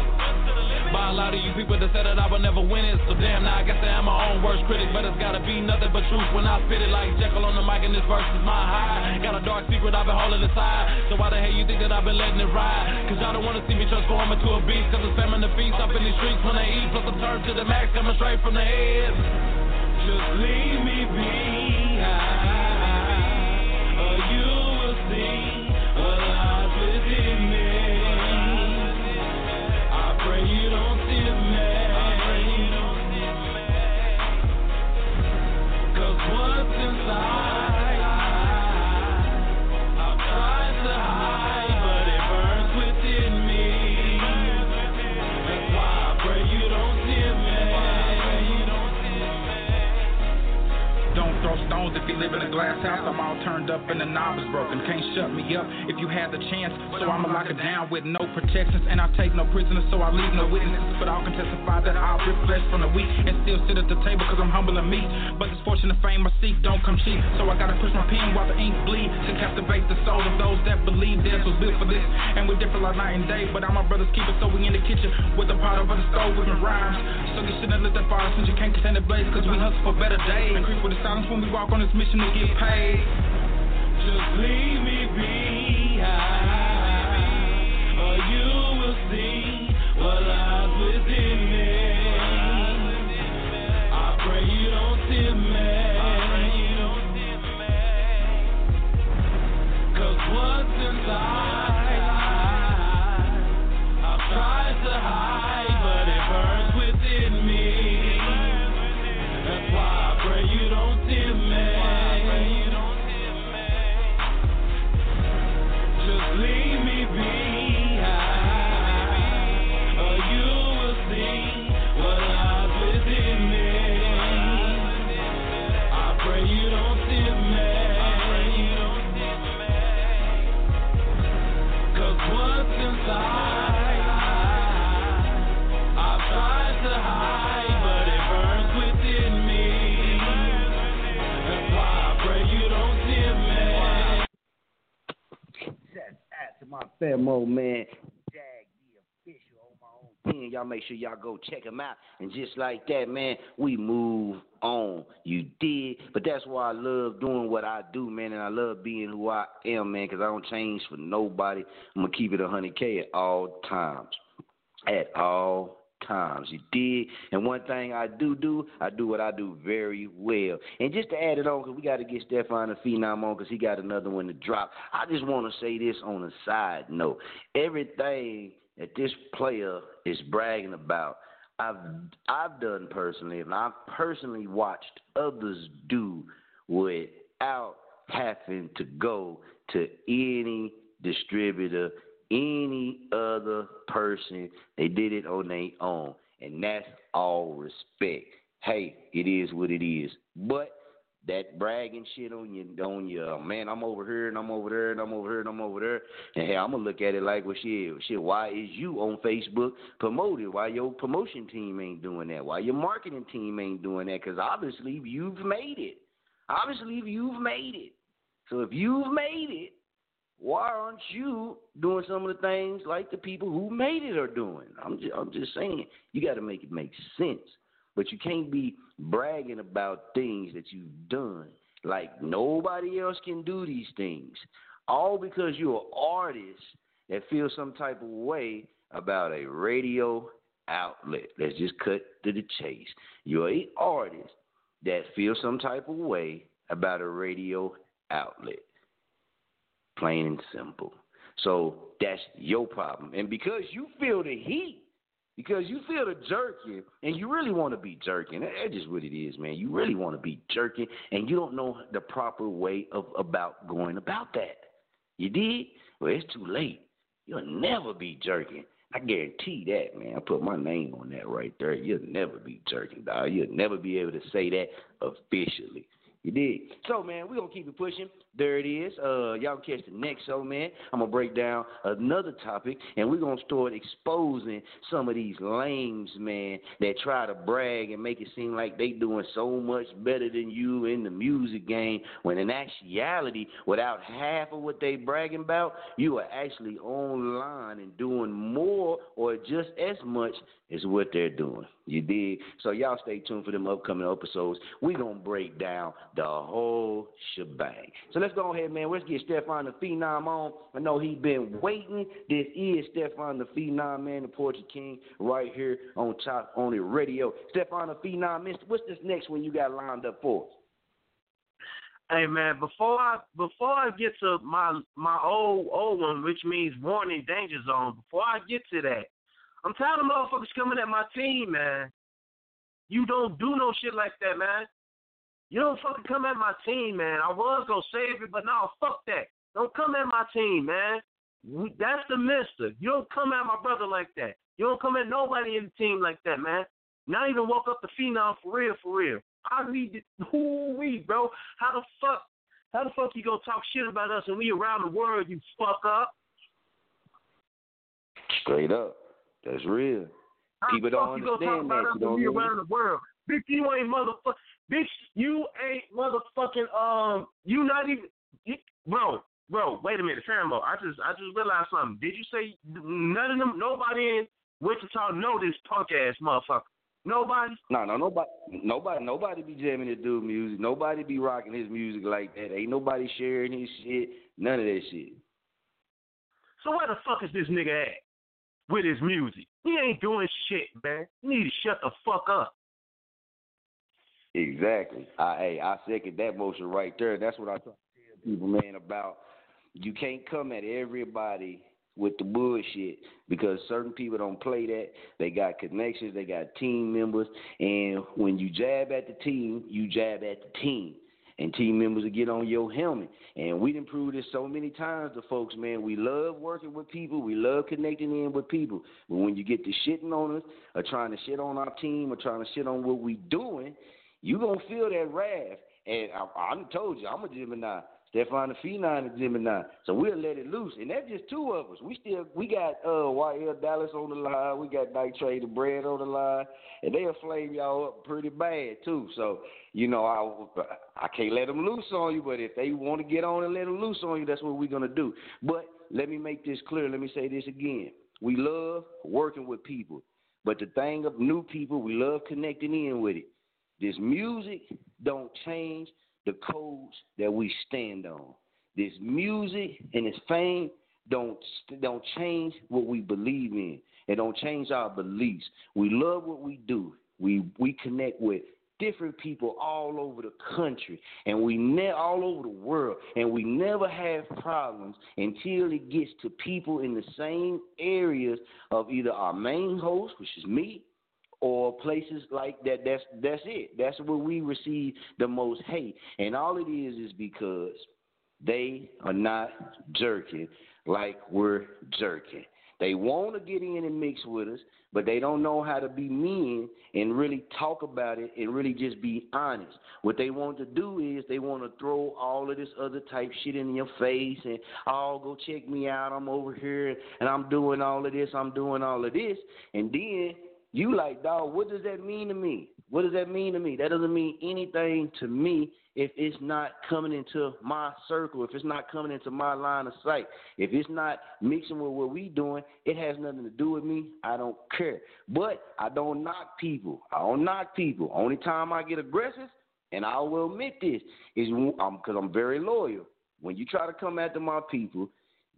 by a lot of you people that said that I would never win it. So damn, now I guess I am my own worst critic. But it's gotta be nothing but truth when I spit it like Jekyll on the mic and this verse is my high. Got a dark secret I've been holding inside. So why the hell you think that I've been letting it ride? Cause y'all don't wanna see me transform into a beast. Cause it's famine the feast up in these streets when they eat. Plus I'm turned to the max coming straight from the head. Just leave me be. If you live in a glass house. I'm all turned up and the knob is broken. Can't shut me up if you had the chance. So I'ma lock it down with no protections. And I take no prisoners, so I leave no witnesses. But all can testify that I'll rip flesh from the weak and still sit at the table cause I'm humble and meek. But this fortune and fame I seek don't come cheap. So I gotta push my pen while the ink bleed to captivate the souls of those that believe this was built for this. And we differ like night and day. But all my brothers keep it so we in the kitchen with a pot over the stove with the rhymes. So you shouldn't let that fire since you can't contain the blaze cause we hustle for better days. And creep with the silence when we walk on this mission to get paid. Just leave me be, or you will see what lies within me. I pray you don't see me. Famo man, Jag the official on my own. Y'all make sure y'all go check him out. And just like that, man, we move on. You did. But that's why I love doing what I do, man. And I love being who I am, man, because I don't change for nobody. I'm going to keep it 100K at all times. At all times. You did. And one thing I do do, I do what I do very well. And just to add it on, because we got to get Stefan the Phenom on because he got another one to drop. I just want to say this on a side note. Everything that this player is bragging about, I've I've done personally, and I've personally watched others do without having to go to any distributor, any other person. They did it on their own, and that's all respect. Hey, it is what it is. But that bragging shit on your on your oh, man, I'm over here and I'm over there and I'm over here and I'm over there. And hey, I'm gonna look at it like well shit, shit, why is you on Facebook promoted? Why your promotion team ain't doing that? Why your marketing team ain't doing that? Because obviously you've made it. Obviously you've made it. So if you've made it, why aren't you doing some of the things like the people who made it are doing? I'm just, I'm just saying, you got to make it make sense. But you can't be bragging about things that you've done like nobody else can do these things. All because you're an artist that feels some type of way about a radio outlet. Let's just cut to the chase. You're a artist that feels some type of way about a radio outlet. Plain and simple. So that's your problem. And because you feel the heat, because you feel the jerking, and you really want to be jerking, that's just what it is, man. You really want to be jerking, and you don't know the proper way of about going about that. You did? Well, it's too late. You'll never be jerking. I guarantee that, man. I put my name on that right there. You'll never be jerking, dog. You'll never be able to say that officially. You did. So man, we're gonna keep it pushing. There it is. Uh y'all catch the next show, man. I'm gonna break down another topic and we're gonna start exposing some of these lames, man, that try to brag and make it seem like they doing so much better than you in the music game when in actuality, without half of what they bragging about, you are actually online and doing more or just as much as what they're doing. You dig? So y'all stay tuned for them upcoming episodes. we gonna break down the whole shebang. So let's go ahead, man. Let's get Stefan the Phenom on. I know he been waiting. This is Stefan the Phenom, man, the Portrait King, right here on Chop On It Radio. Stefan the Phenom, Mister, what's this next one you got lined up for? Hey man, before I before I get to my my old old one, which means warning danger zone, before I get to that, I'm tired of motherfuckers coming at my team, man. You don't do no shit like that, man. You don't fucking come at my team, man. I was gonna save it, but now fuck that. Don't come at my team, man. That's the mister. You don't come at my brother like that. You don't come at nobody in the team like that, man. Not even woke up the phenom for real, for real. I read who we, bro. How the fuck how the fuck you gonna talk shit about us and we around the world, you fuck up? Straight up. That's real. People don't you gonna talk understand that. You know and we what I mean? around the world? Bitch, you ain't motherfucker. Bitch, you ain't motherfucking um. You not even, you, bro, bro. Wait a minute, Sambo. I just, I just realized something. Did you say none of them, nobody in Wichita know this punk ass motherfucker? Nobody. No, no, nobody, nobody, nobody be jamming to do music. Nobody be rocking his music like that. Ain't nobody sharing his shit. None of that shit. So where the fuck is this nigga at with his music? He ain't doing shit, man. You need to shut the fuck up. Exactly. I, hey, I second that motion right there. That's what I try to tell people, man, about you can't come at everybody with the bullshit because certain people don't play that. They got connections, they got team members, and when you jab at the team, you jab at the team. And team members to get on your helmet. And we done proved this so many times to folks, man. We love working with people. We love connecting in with people. But when you get to shitting on us or trying to shit on our team or trying to shit on what we doing, you gonna feel that wrath. And I, I told you, I'm a Gemini. Stefan the Phenom is Gemini. So we'll let it loose. And that's just two of us. We still we got uh YL Dallas on the line, we got Night Trade the Bread on the line, and they'll flame y'all up pretty bad too. So, you know, I I can't let them loose on you, but if they want to get on and let them loose on you, that's what we're gonna do. But let me make this clear. Let me say this again. We love working with people. But the thing of new people, we love connecting in with it. This music don't change the codes that we stand on. This music and its fame don't don't change what we believe in. It don't change our beliefs. We love what we do. We we connect with different people all over the country and we ne- all over the world and we never have problems until it gets to people in the same areas of either our main host which is me or places like that. That's that's it. That's where we receive the most hate, and all it is is because they are not jerking like we're jerking. They want to get in and mix with us, but they don't know how to be men and really talk about it and really just be honest. What they want to do is they want to throw all of this other type shit in your face and, oh, go check me out. I'm over here and I'm doing all of this. I'm doing all of this. And then you like, dog, what does that mean to me? What does that mean to me? That doesn't mean anything to me if it's not coming into my circle, if it's not coming into my line of sight, if it's not mixing with what we doing, it has nothing to do with me. I don't care. But I don't knock people. I don't knock people. Only time I get aggressive, and I will admit this, is because I'm, I'm very loyal. When you try to come after my people,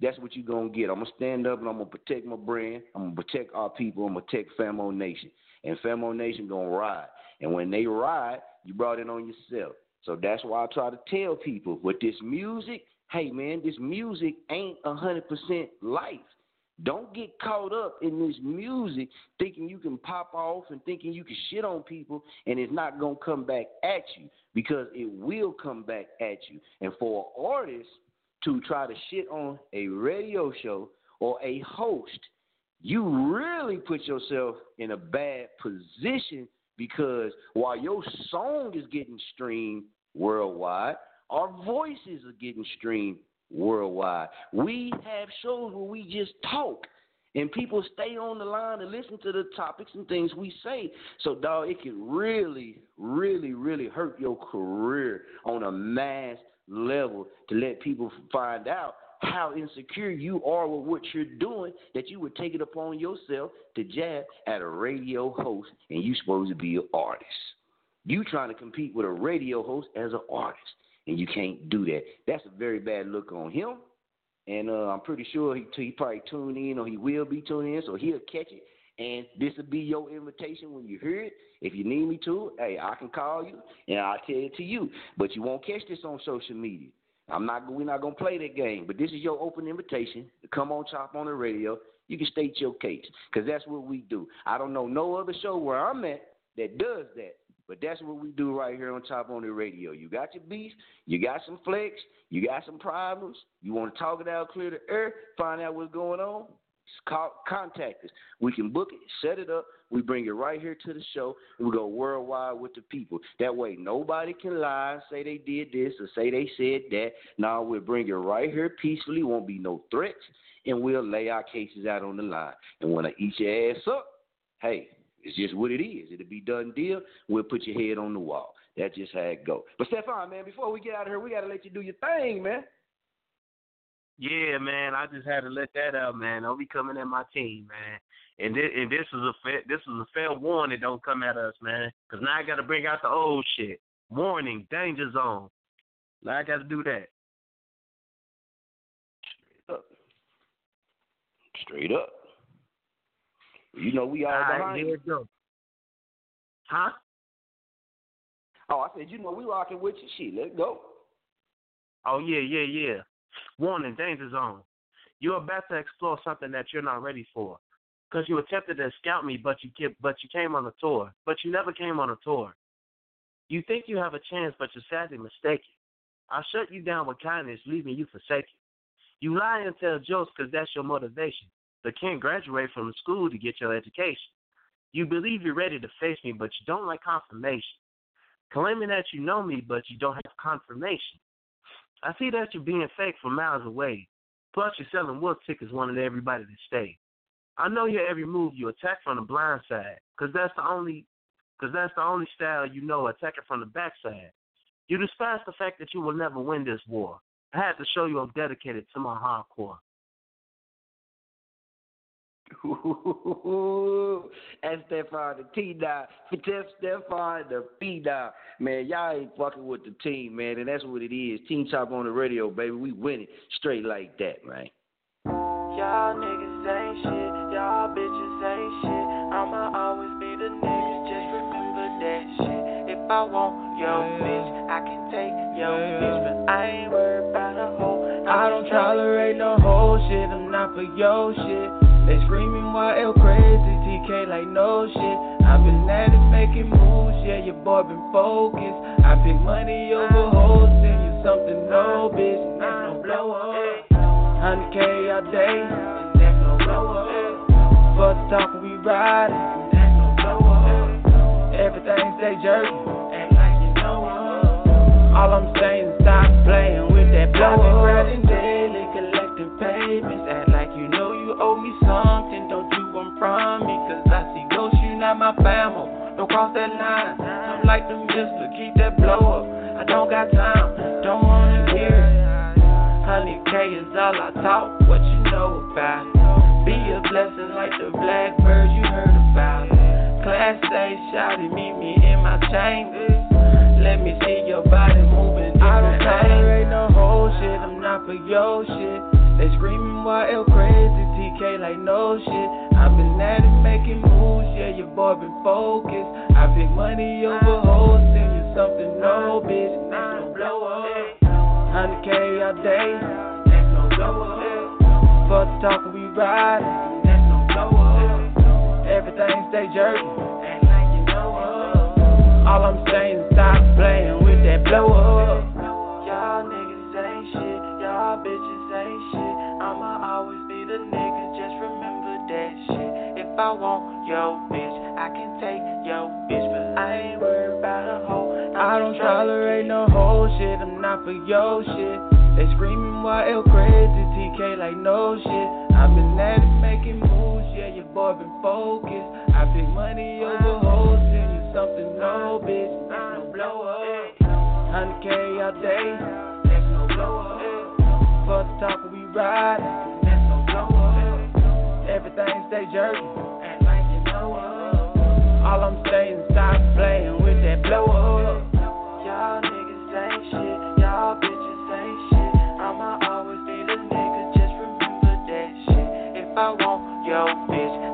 that's what you're gonna get. I'm gonna stand up and I'm gonna protect my brand. I'm gonna protect our people. I'm gonna protect Famo Nation, and Famo Nation gonna ride. And when they ride, you brought it on yourself. So that's why I try to tell people with this music, hey man, this music ain't a hundred percent life. Don't get caught up in this music thinking you can pop off and thinking you can shit on people and it's not gonna come back at you because it will come back at you. And for an artist to try to shit on a radio show or a host, you really put yourself in a bad position because while your song is getting streamed, worldwide. Our voices are getting streamed worldwide. We have shows where we just talk. And people stay on the line and listen to the topics and things we say. So, dog, it can really, really, really hurt your career on a mass level to let people find out how insecure you are with what you're doing that you would take it upon yourself to jab at a radio host and you supposed to be an artist. You trying to compete with a radio host as an artist and you can't do that. That's a very bad look on him and uh, I'm pretty sure he he probably tuned in or he will be tuning in, so he'll catch it. And this will be your invitation when you hear it. If you need me to, hey, I can call you and I'll tell it to you. But you won't catch this on social media. I'm not. We're not gonna play that game. But this is your open invitation to come on Chop On It Radio. You can state your case because that's what we do. I don't know no other show where I'm at that does that. But that's what we do right here on Chop On It Radio. You got your beef, you got some flex, you got some problems, you want to talk it out, clear the air, find out what's going on, call, contact us. We can book it, set it up, we bring it right here to the show, we go worldwide with the people. That way, nobody can lie, say they did this or say they said that. Now we'll bring it right here peacefully, won't be no threats, and we'll lay our cases out on the line. And when I eat your ass up, hey, it's just what it is. It'll be done deal. We'll put your head on the wall. That's just how it go. But Stefan, man, before we get out of here, we gotta let you do your thing, man. Yeah, man. I just had to let that out, man. Don't be coming at my team, man. And this, and this is a fair, this is a fair warning. Don't come at us, man. Cause now I got to bring out the old shit. Warning, danger zone. Now I got to do that. Straight up. Straight up. You know we all, all right, behind here you. Huh? Oh, I said, you know we rocking with you. Shit, let's go. Oh yeah, yeah, yeah. Warning, danger zone. You're about to explore something that you're not ready for. Because you attempted to scout me, but you but you came on a tour. But you never came on a tour. You think you have a chance, but you're sadly mistaken. I'll shut you down with kindness, leaving you forsaken. You lie and tell jokes because that's your motivation but can't graduate from school to get your education. You believe you're ready to face me, but you don't like confirmation. Claiming that you know me, but you don't have confirmation. I see that you're being fake from miles away. Plus, you're selling wolf tickets, wanting everybody to stay. I know your every move. You attack from the blind side, cause that's the only, cause that's the only style you know. Attacking from the backside. You despise the fact that you will never win this war. I had to show you I'm dedicated to my hardcore. and Stefan the T dot. Tell Stefan the P dot. Man, y'all ain't fucking with the team, man, and that's what it is. Team Chop On It Radio, baby. We win it straight like that, man. Y'all niggas ain't shit, y'all bitches ain't shit. I'ma always be the niggas, just remember that shit. If I want your bitch, I can take your bitch, but I ain't worried about a hoe. I don't tolerate no whole shit, I'm not for your shit. They screaming while L crazy, TK like no shit. I've been at it making moves, yeah, your boy been focused. I pick money over hoes, send you something, no bitch, that's no blow up. 100k a day, that's no blow up. Fuck talk, we riding, that's no blow up. Everything stay jerky, act like you know up. All I'm saying is stop playing with that blow up. Riding daily, collecting payments, you owe me something, don't you run from me, cause I see ghosts, you not my family. Don't cross that line. I'm like the mister, keep that blow up. I don't got time, don't wanna hear it. 100K is all I talk, what you know about. Be a blessing like the black blackbird you heard about it. Class A, shouty, meet me in my chambers. Let me see your body moving. I don't tolerate no whole shit, I'm not for your shit. Like no shit. I've been at it making moves, yeah, your boy been focused. I pick money over hoes, send you something, no bitch, that's no blow up. 100k a day, that's no blow up. Fuck talk, we riding, that's no blow up. Everything stay jerky, act like you know up. All I'm saying is stop playing with that blow up. Y'all niggas ain't shit, y'all bitches ain't shit. I'ma always be the nigga, that shit. If I want your bitch, I can take your bitch, but I ain't worried about a hoe. I don't tolerate no whole shit, I'm not for your shit. They screaming YL crazy, TK like no shit. I've been at it making moves, yeah, your boy been focused. I pick money over hoes, send you something, no bitch, that's no blow up. 100k all day, that's no blow up. For the top we ride, Everything stay jerky, act like you know us. All I'm saying stop playing with that blow up. Y'all niggas ain't shit, y'all bitches ain't shit. I'ma always be the nigga, just remember that shit. If I want your bitch,